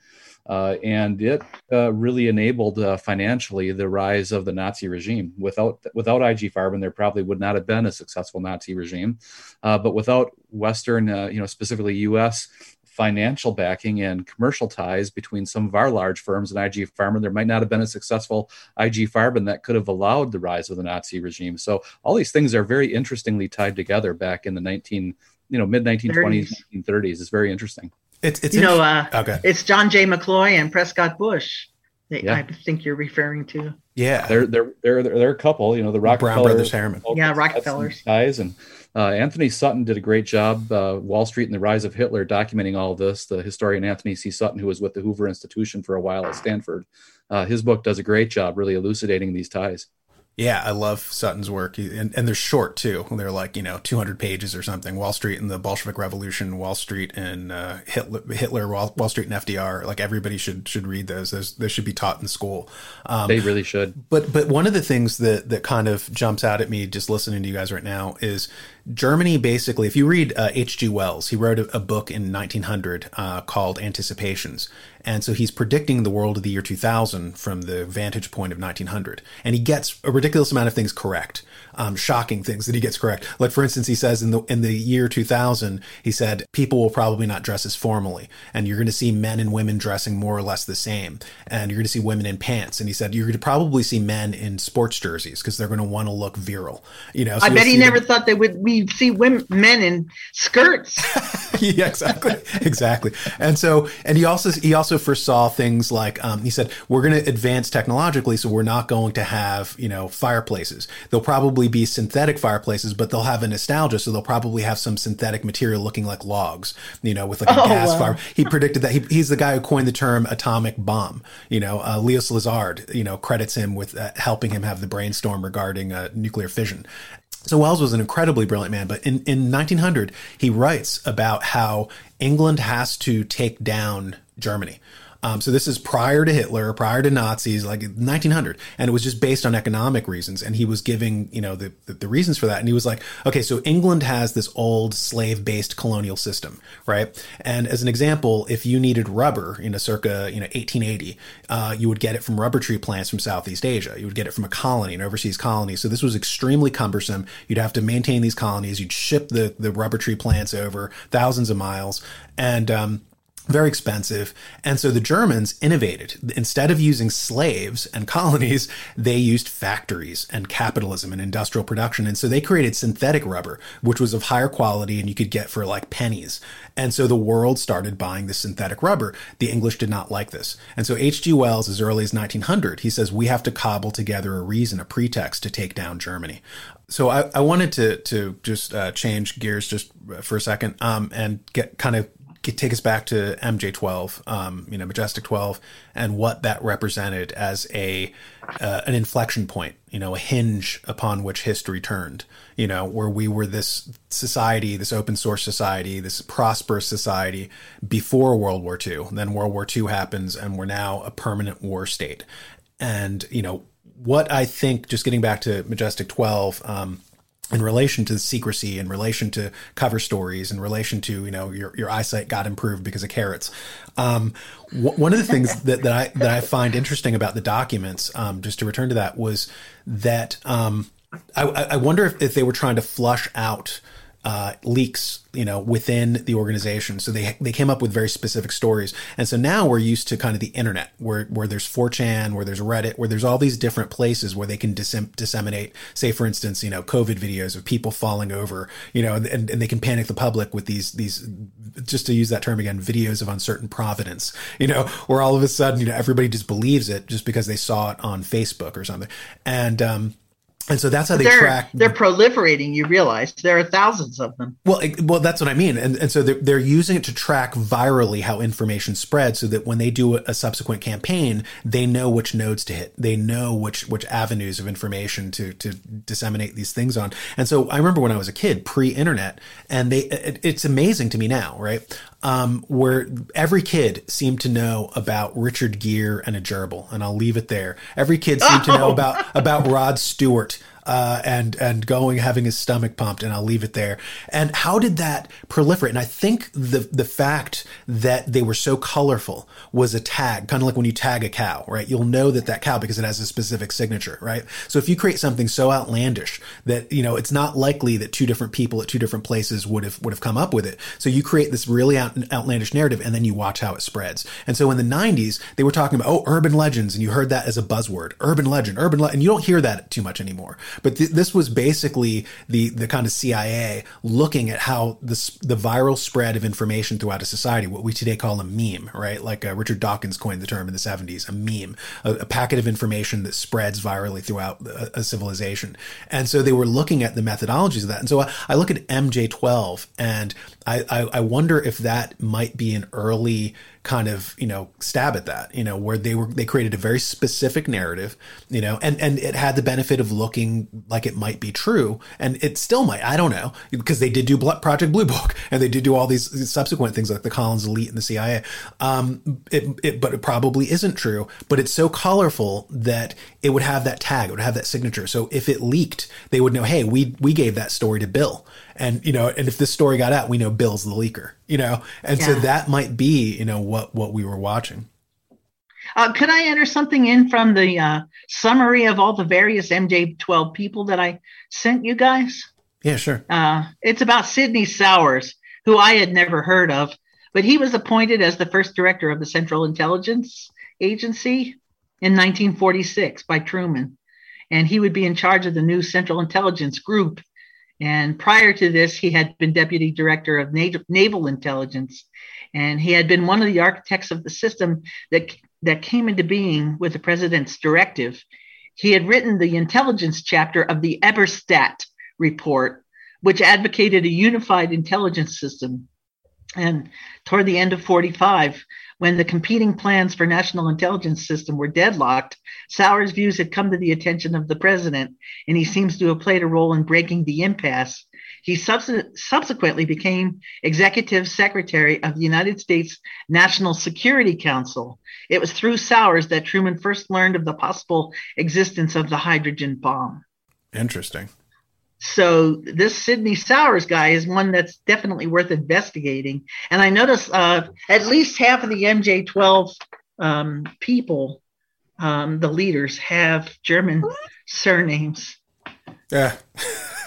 uh, and it uh, really enabled uh, financially the rise of the Nazi regime. Without without IG Farben, there probably would not have been a successful Nazi regime. Uh, but without Western, uh, you know, specifically U.S financial backing and commercial ties between some of our large firms and IG Farben, there might not have been a successful IG Farben that could have allowed the rise of the Nazi regime. So all these things are very interestingly tied together back in the 19, you know, mid 1920s, 1930s. It's very interesting. It's it's You know, uh, okay, it's John J. McCloy and Prescott Bush. That Yeah. I think you're referring to. Yeah, They're they're they're they're a couple. You know, the Brown Rockefeller Brothers Harriman. Yeah, had some Rockefellers. ties and uh, Anthony Sutton did a great job. Uh, Wall Street and the Rise of Hitler, documenting all of this. The historian Anthony C. Sutton, who was with the Hoover Institution for a while at Stanford, uh, his book does a great job really elucidating these ties. Yeah, I love Sutton's work, and, and they're short too. They're like you know 200 pages or something. Wall Street and the Bolshevik Revolution, Wall Street and uh, Hitler, Hitler, Wall, Wall Street and FDR. Like everybody should should read those. Those, those should be taught in school. Um, They really should. but but one of the things that that kind of jumps out at me just listening to you guys right now is Germany basically. If you read uh, H.G. Wells, he wrote a, a book in 1900 uh, called Anticipations, and so he's predicting the world of the year 2000 from the vantage point of 1900, and he gets a ridiculous amount of things correct, um, shocking things that he gets correct. Like for instance, he says in the in the year 2000, he said people will probably not dress as formally, and you're going to see men and women dressing more or less the same, and you're going to see women in pants, and he said you're going to probably see men in sports jerseys because they're going to want to look virile. You know, so I bet he never them- thought that would we see women men in skirts. yeah, exactly, exactly. And so, and he also he also foresaw things like um, he said we're going to advance technologically, so we're not going to have you know fireplaces. They'll probably be synthetic fireplaces, but they'll have a nostalgia, so they'll probably have some synthetic material looking like logs, you know, with like a Oh, gas wow. fire. He predicted that he, he's the guy who coined the term atomic bomb. You know, uh, Leo Szilard, you know, credits him with uh, helping him have the brainstorm regarding uh, nuclear fission. So Wells was an incredibly brilliant man, but in, in 1900, he writes about how England has to take down Germany. Um, so this is prior to Hitler, prior to Nazis, like 1900, and it was just based on economic reasons. And he was giving, you know, the, the, the reasons for that. And he was like, okay, so England has this old slave-based colonial system, right? And as an example, if you needed rubber, you know, circa you know 1880, uh, you would get it from rubber tree plants from Southeast Asia. You would get it from a colony, an overseas colony. So this was extremely cumbersome. You'd have to maintain these colonies. You'd ship the the rubber tree plants over thousands of miles, and um, very expensive. And so the Germans innovated. Instead of using slaves and colonies, they used factories and capitalism and industrial production. And so they created synthetic rubber, which was of higher quality and you could get for like pennies. And so the world started buying this synthetic rubber. The English did not like this. And so H.G. Wells, as early as 1900, he says, we have to cobble together a reason, a pretext to take down Germany. So I, I wanted to, to just uh, change gears just for a second um, and get kind of take us back to MJ12, um, you know, Majestic 12, and what that represented as a uh, an inflection point, you know, a hinge upon which history turned, you know, where we were this society, this open source society, this prosperous society before World War II. Then World War II happens, and we're now a permanent war state. And you know, what I think, just getting back to Majestic 12. Um, in relation to secrecy, in relation to cover stories, in relation to you know your, your eyesight got improved because of carrots. Um, w- one of the things that, that I that I find interesting about the documents, um, just to return to that, was that um, I, I, wonder if, if, they were trying to flush out uh, leaks, you know, within the organization. So they they came up with very specific stories, and so now we're used to kind of the internet, where where there's 4chan, where there's Reddit, where there's all these different places where they can disseminate, say for instance, you know, COVID videos of people falling over, you know, and, and they can panic the public with these these, just to use that term again, videos of uncertain providence, you know, where all of a sudden, you know, everybody just believes it just because they saw it on Facebook or something, and um, and so that's how they they're, track. They're proliferating. You realize there are thousands of them. Well, well, that's what I mean. And and so they're they're using it to track virally how information spreads, so that when they do a subsequent campaign, they know which nodes to hit. They know which which avenues of information to to disseminate these things on. And so I remember when I was a kid, pre-internet, and they it, it's amazing to me now, right? Um, where every kid seemed to know about Richard Gere and a gerbil, and I'll leave it there. Every kid seemed to know about about Rod Stewart uh, and and going having his stomach pumped, and I'll leave it there. And how did that proliferate? And I think the the fact that they were so colorful was a tag, kind of like when you tag a cow, right? You'll know that that cow because it has a specific signature, right? So if you create something so outlandish that you know it's not likely that two different people at two different places would have would have come up with it. So you create this really out, outlandish narrative, and then you watch how it spreads. And so in the '90s, they were talking about oh urban legends, and you heard that as a buzzword, urban legend, urban, le-, and you don't hear that too much anymore. But th- this was basically the the kind of CIA looking at how the the viral spread of information throughout a society, what we today call a meme, right? Like uh, Richard Dawkins coined the term in the 70s, a meme, a, a packet of information that spreads virally throughout a, a, civilization. And so they were looking at the methodologies of that. And so I, I look at MJ12 and I, I, I wonder if that might be an early kind of you know stab at that you know where they were they created a very specific narrative you know and and it had the benefit of looking like it might be true and it still might i don't know because they did do project blue book and they did do all these subsequent things like the collins elite and the cia um it, it but it probably isn't true but it's so colorful that it would have that tag it would have that signature. So if it leaked they would know hey we we gave that story to bill and you know and if this story got out we know bill's the leaker you know? And yeah. so that might be you know what what we were watching. Uh, could i enter something in from the uh, summary of all the various mj12 people that i sent you guys? Yeah sure. Uh, it's about sidney souers who i had never heard of but he was appointed as the first director of the central intelligence agency in 1946 by truman. And he would be in charge of the new central intelligence group and prior to this, he had been deputy director of naval intelligence. And he had been one of the architects of the system that, that came into being with the president's directive. He had written the intelligence chapter of the Eberstadt report, which advocated a unified intelligence system. And toward the end of 45, when the competing plans for national intelligence system were deadlocked, Souers' views had come to the attention of the president, and he seems to have played a role in breaking the impasse. He subs- subsequently became executive secretary of the United States National Security Council. It was through Souers that Truman first learned of the possible existence of the hydrogen bomb. Interesting. So this Sidney Souers guy is one that's definitely worth investigating. And I notice uh, at least half of the MJ12 um, people, um, the leaders, have German surnames. Yeah.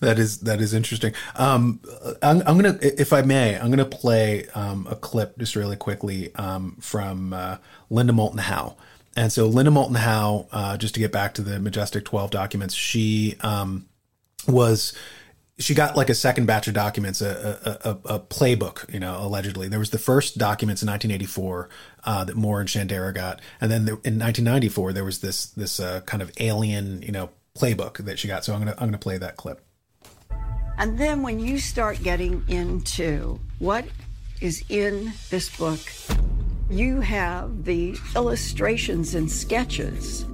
that is that is interesting. Um, I'm, I'm, gonna, if I may, I'm gonna play um, a clip just really quickly um, from uh, Linda Moulton Howe. And so Linda Moulton Howe, uh, just to get back to the Majestic 12 documents, she um, was she got like a second batch of documents, a, a, a, playbook, you know, allegedly. There was the first documents in 1984 uh, that Moore and Shandera got, and then in 1994 there was this this uh, kind of alien, you know, playbook that she got. So I'm gonna I'm gonna play that clip. And then when you start getting into what is in this book. You have the illustrations and sketches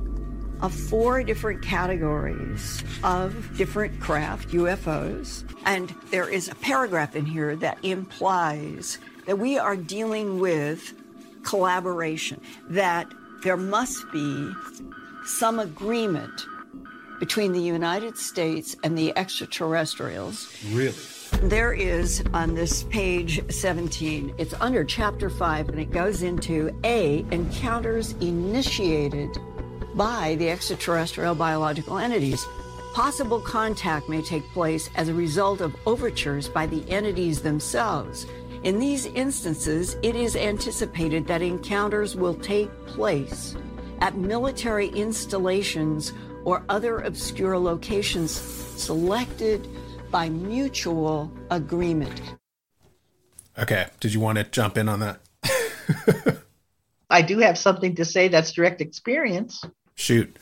of four different categories of different craft UFOs. And there is a paragraph in here that implies that we are dealing with collaboration, that there must be some agreement between the United States and the extraterrestrials. Really? There is on this page 17, it's under chapter 5, and it goes into A, encounters initiated by the extraterrestrial biological entities. Possible contact may take place as a result of overtures by the entities themselves. In these instances, it is anticipated that encounters will take place at military installations or other obscure locations selected by mutual agreement. Okay. Did you want to jump in on that? I do have something to say that's direct experience. Shoot.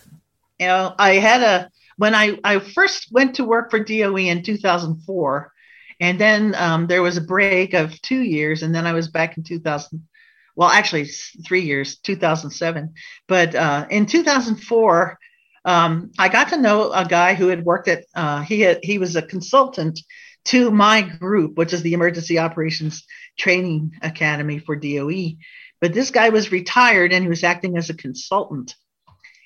You know, I had a when I I first went to work for DOE in 2004, and then um, there was a break of two years, and then I was back in 2000. Well, actually, three years, 2007. But uh, in 2004, um, I got to know a guy who had worked at. Uh, he had, he was a consultant to my group, which is the Emergency Operations Training Academy for DOE. But this guy was retired and he was acting as a consultant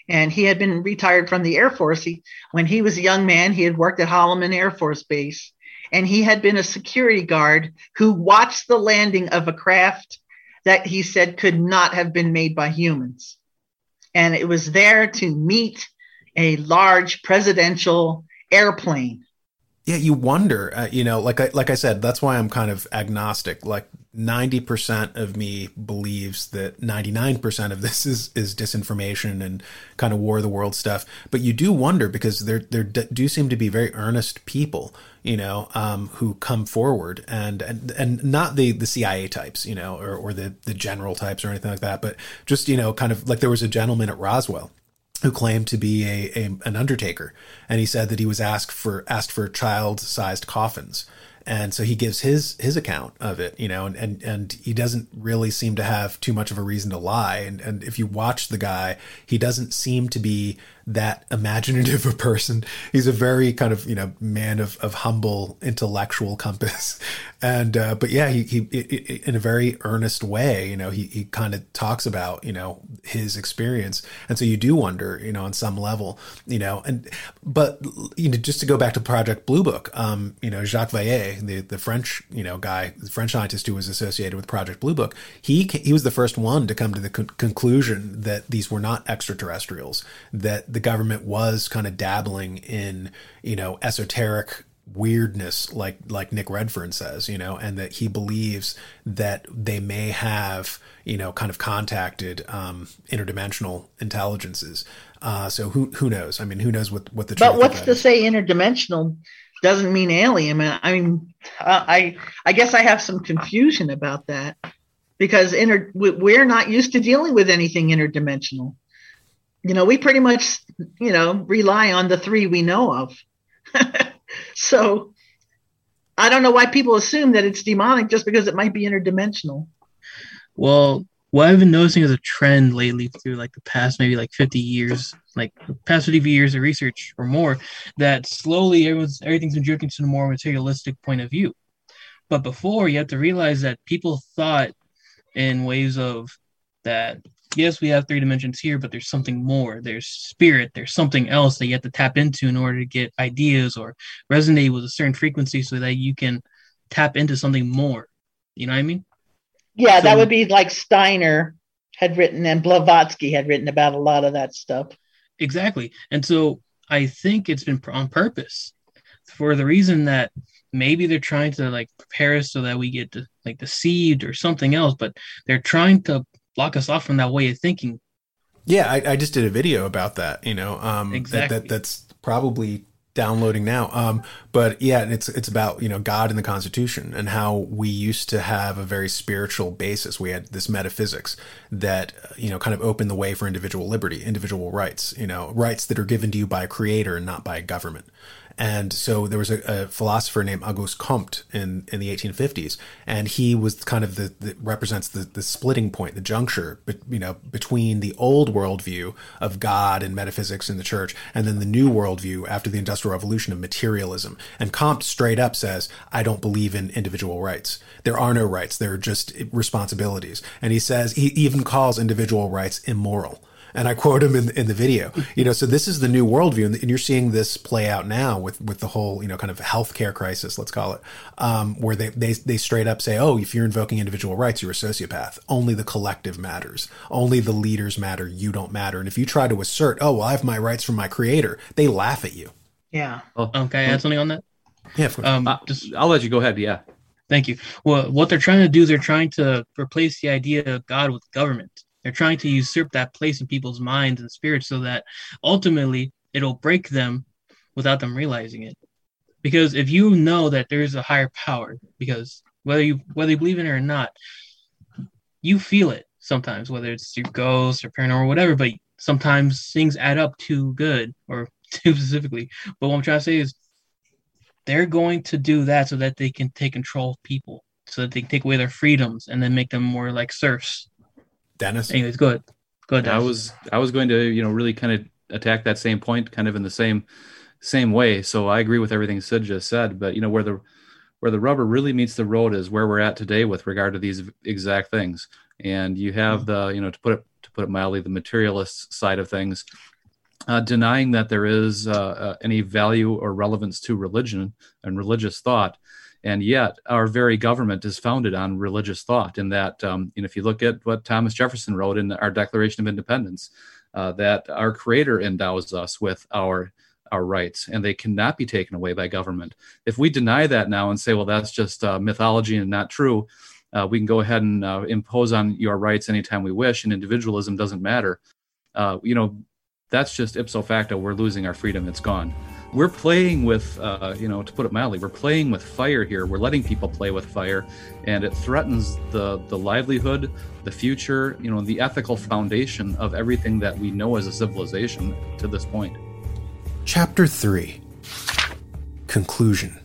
and he had been retired from the Air Force. He, when he was a young man, he had worked at Holloman Air Force Base, and he had been a security guard who watched the landing of a craft that he said could not have been made by humans. And it was there to meet a large presidential airplane. Yeah, you wonder, uh, you know, like I, like I said, that's why I'm kind of agnostic. Like 90% of me believes that 99% of this is is disinformation and kind of war of the world stuff. But you do wonder because there there do seem to be very earnest people, you know, um, who come forward and and and not the the CIA types, you know, or or the the general types or anything like that, but just you know, kind of like there was a gentleman at Roswell who claimed to be a, a, an undertaker, and he said that he was asked for asked for child sized coffins, and so he gives his his account of it, you know, and, and and he doesn't really seem to have too much of a reason to lie, and and if you watch the guy, he doesn't seem to be that imaginative a person. He's a very kind of you know man of, of humble intellectual compass, and uh, but yeah, he he in a very earnest way, you know, he he kind of talks about you know his experience, and so you do wonder, you know, on some level, you know, and but you know just to go back to Project Blue Book, um, you know, Jacques Vallée, the the French you know guy, the French scientist who was associated with Project Blue Book, he he was the first one to come to the con- conclusion that these were not extraterrestrials, that the government was kind of dabbling in, you know, esoteric weirdness like like Nick Redfern says, you know, and that he believes that they may have, you know, kind of contacted um, interdimensional intelligences. Uh, so who who knows? I mean, who knows what what the but what's to is. say interdimensional doesn't mean alien? I mean, I I guess I have some confusion about that because inter we're not used to dealing with anything interdimensional you know, we pretty much, you know, rely on the three we know of. so I don't know why people assume that it's demonic just because it might be interdimensional. Well, what I've been noticing is a trend lately through like the past maybe like 50 years, like past 50 years of research or more, that slowly everyone's everything's been drifting to a more materialistic point of view. But before, you have to realize that people thought in ways of that yes, we have three dimensions here, but there's something more. There's spirit. There's something else that you have to tap into in order to get ideas or resonate with a certain frequency so that you can tap into something more. You know what I mean? Yeah, so, that would be like Steiner had written and Blavatsky had written about a lot of that stuff. Exactly. And so I think it's been on purpose for the reason that maybe they're trying to like prepare us so that we get to, like deceived or something else, but they're trying to block us off from that way of thinking. Yeah, I, I just did a video about that. You know, um, exactly. That, that, that's probably downloading now. Um, but yeah, it's it's about you know God and the Constitution and how we used to have a very spiritual basis. We had this metaphysics that you know kind of opened the way for individual liberty, individual rights. You know, rights that are given to you by a creator and not by a government. And so there was a, a philosopher named Auguste Comte in, in the 1850s, and he was kind of the, the represents the, the splitting point, the juncture, but you know, between the old worldview of God and metaphysics in the church, and then the new worldview after the Industrial Revolution of materialism. And Comte straight up says, "I don't believe in individual rights. There are no rights. There are just responsibilities." And he says he even calls individual rights immoral and I quote him in, in the video. You know, so this is the new worldview, and you're seeing this play out now with with the whole you know kind of healthcare crisis, let's call it, um, where they, they they straight up say, oh, if you're invoking individual rights, you're a sociopath. Only the collective matters. Only the leaders matter. You don't matter. And if you try to assert, oh, well, I have my rights from my creator, they laugh at you. Yeah. Oh, um, can I add something on that? Yeah, of course. Um, uh, just I'll let you go ahead. Yeah. Thank you. Well, what they're trying to do, they're trying to replace the idea of God with government. They're trying to usurp that place in people's minds and spirits so that ultimately it'll break them without them realizing it. Because if you know that there's a higher power, because whether you whether you believe in it or not, you feel it sometimes, whether it's your ghost or paranormal or whatever, but sometimes things add up too good or too specifically. But what I'm trying to say is they're going to do that so that they can take control of people, so that they can take away their freedoms and then make them more like serfs Dennis. Anyways, go ahead. Go ahead. I was I was going to you know really kind of attack that same point, kind of in the same same way. So I agree with everything Sid just said, but you know where the where the rubber really meets the road is where we're at today with regard to these exact things. And you have mm-hmm. the you know to put it to put it mildly the materialist side of things. Uh, denying that there is uh, uh, any value or relevance to religion and religious thought, and yet our very government is founded on religious thought in that um, you know, if you look at what thomas jefferson wrote in our declaration of independence uh, that our creator endows us with our our rights and they cannot be taken away by government. If we deny that now and say well that's just uh, mythology and not true uh, we can go ahead and uh, impose on your rights anytime we wish and individualism doesn't matter. Uh, you know that's just ipso facto we're losing our freedom it's gone we're playing with, uh, you know, to put it mildly, we're playing with fire here. We're letting people play with fire, and it threatens the the livelihood, the future, you know, the ethical foundation of everything that we know as a civilization to this point. Chapter three. Conclusion.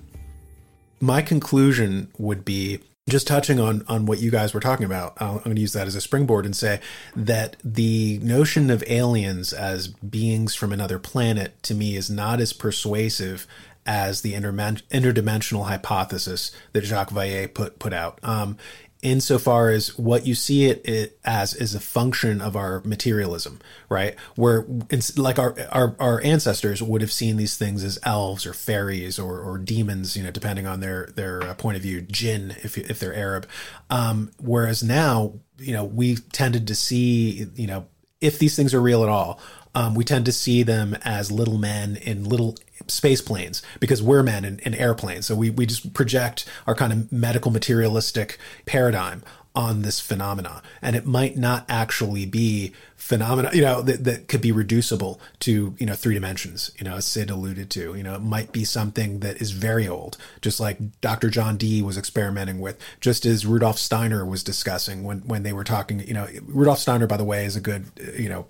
My conclusion would be just touching on on what you guys were talking about, I'm going to use that as a springboard and say that the notion of aliens as beings from another planet to me is not as persuasive as the interdimensional hypothesis that Jacques Vallée put put out. Um, insofar as what you see it, it, as is a function of our materialism, right? Where it's like our, our, our ancestors would have seen these things as elves or fairies or, or demons, you know, depending on their their uh, point of view, jinn if if they're Arab. Um, whereas now, you know, we tended to see, you know, if these things are real at all, um, we tend to see them as little men in little space planes because we're men in, in airplanes. So we, we just project our kind of medical materialistic paradigm on this phenomena and it might not actually be phenomena you know that, that could be reducible to you know three dimensions you know as sid alluded to you know it might be something that is very old just like dr john dee was experimenting with just as rudolf steiner was discussing when when they were talking you know rudolf steiner by the way is a good you know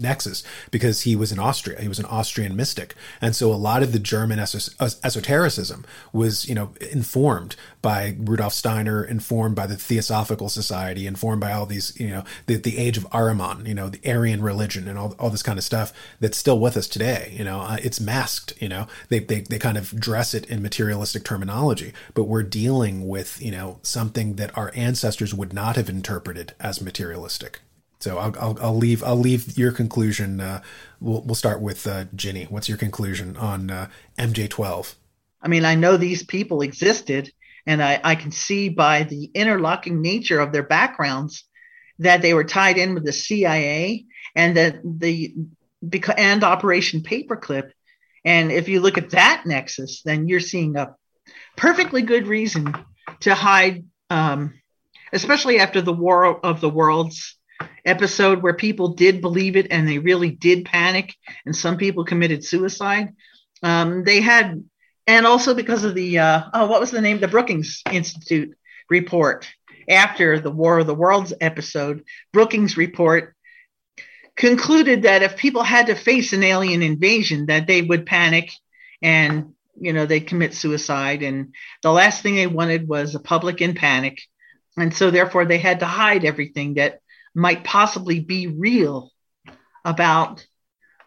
nexus because he was in Austria. He was an Austrian mystic. And so a lot of the German esotericism was, you know, informed by Rudolf Steiner, informed by the Theosophical Society, informed by all these, you know, the, the age of Ahriman, you know, the Aryan religion and all, all this kind of stuff that's still with us today. You know, uh, it's masked, you know, they, they, they kind of dress it in materialistic terminology, but we're dealing with, you know, something that our ancestors would not have interpreted as materialistic. So I'll, I'll, I'll, leave I'll leave your conclusion. Uh, we'll we'll start with uh, Ginny. What's your conclusion on uh, MJ12? I mean, I know these people existed, and I, I can see by the interlocking nature of their backgrounds that they were tied in with the CIA and that the and Operation Paperclip. And if you look at that nexus, then you're seeing a perfectly good reason to hide, um, especially after the War of the Worlds episode where people did believe it and they really did panic, and some people committed suicide. Um, they had, and also because of the uh, oh, what was the name? The Brookings Institute report after the War of the Worlds episode. Brookings report concluded that if people had to face an alien invasion, that they would panic and you know they commit suicide and the last thing they wanted was a public in panic and so therefore they had to hide everything that might possibly be real about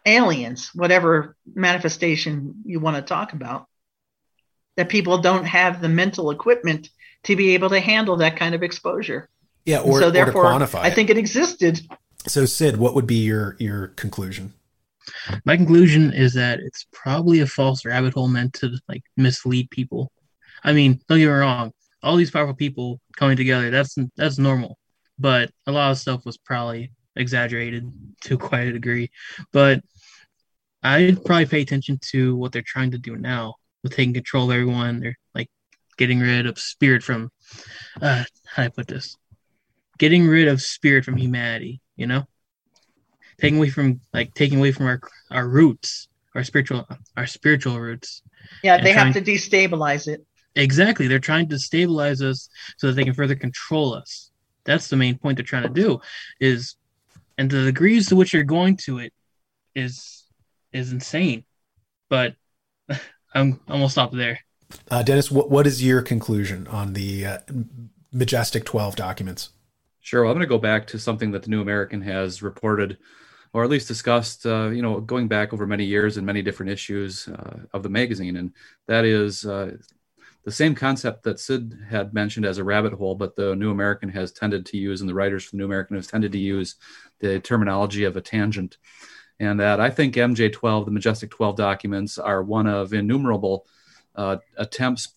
aliens whatever manifestation you want to talk about that people don't have the mental equipment to be able to handle that kind of exposure Yeah, or, so or to therefore quantify i think it existed So, Sid, what would be your your conclusion? My conclusion is that it's probably a false rabbit hole meant to like mislead people. I mean, don't get me wrong, all these powerful people coming together, that's that's normal. But a lot of stuff was probably exaggerated to quite a degree. But I'd probably pay attention to what they're trying to do now with taking control of everyone. They're like getting rid of spirit from uh how do I put this? Getting rid of spirit from humanity, you know? taking away from like taking away from our our roots, our spiritual our spiritual roots. yeah they have to destabilize it Exactly, they're trying to stabilize us so that they can further control us. That's the main point they're trying to do. Is and the degrees to which they're going to it is is insane. But I'm I'm gonna stop there. Uh, Dennis, what what is your conclusion on the uh, Majestic Twelve documents? Sure. Well, I'm going to go back to something that the New American has reported, or at least discussed, uh, you know, going back over many years and many different issues uh, of the magazine. And that is uh, the same concept that Sid had mentioned as a rabbit hole, but the New American has tended to use, and the writers the New American has tended to use the terminology of a tangent. And that I think MJ12, the Majestic 12 documents, are one of innumerable uh, attempts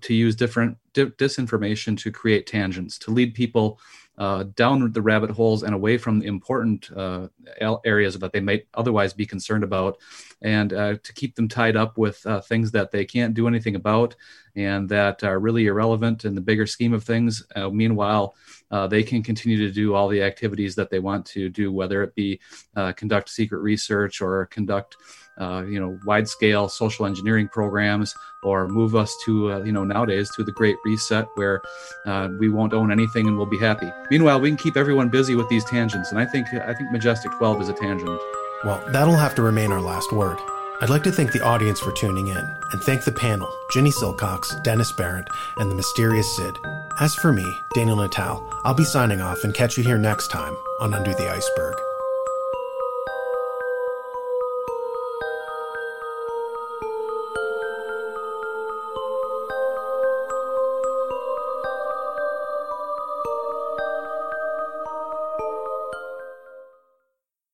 to use different di- disinformation to create tangents, to lead people uh, down the rabbit holes and away from the important uh, areas that they might otherwise be concerned about, and uh, to keep them tied up with uh, things that they can't do anything about and that are really irrelevant in the bigger scheme of things. Uh, meanwhile, uh, they can continue to do all the activities that they want to do, whether it be conduct secret research or conduct uh, you know, wide-scale social engineering programs, or move us to, uh, you know, nowadays to the Great Reset, where uh, we won't own anything and we'll be happy. Meanwhile, we can keep everyone busy with these tangents, and I think I think Majestic 12 is a tangent. Well, that'll have to remain our last word. I'd like to thank the audience for tuning in, and thank the panel, Ginny Silcox, Dennis Behreandt, and the mysterious Sid. As for me, Daniel Natal, I'll be signing off and catch you here next time on Under the Iceberg.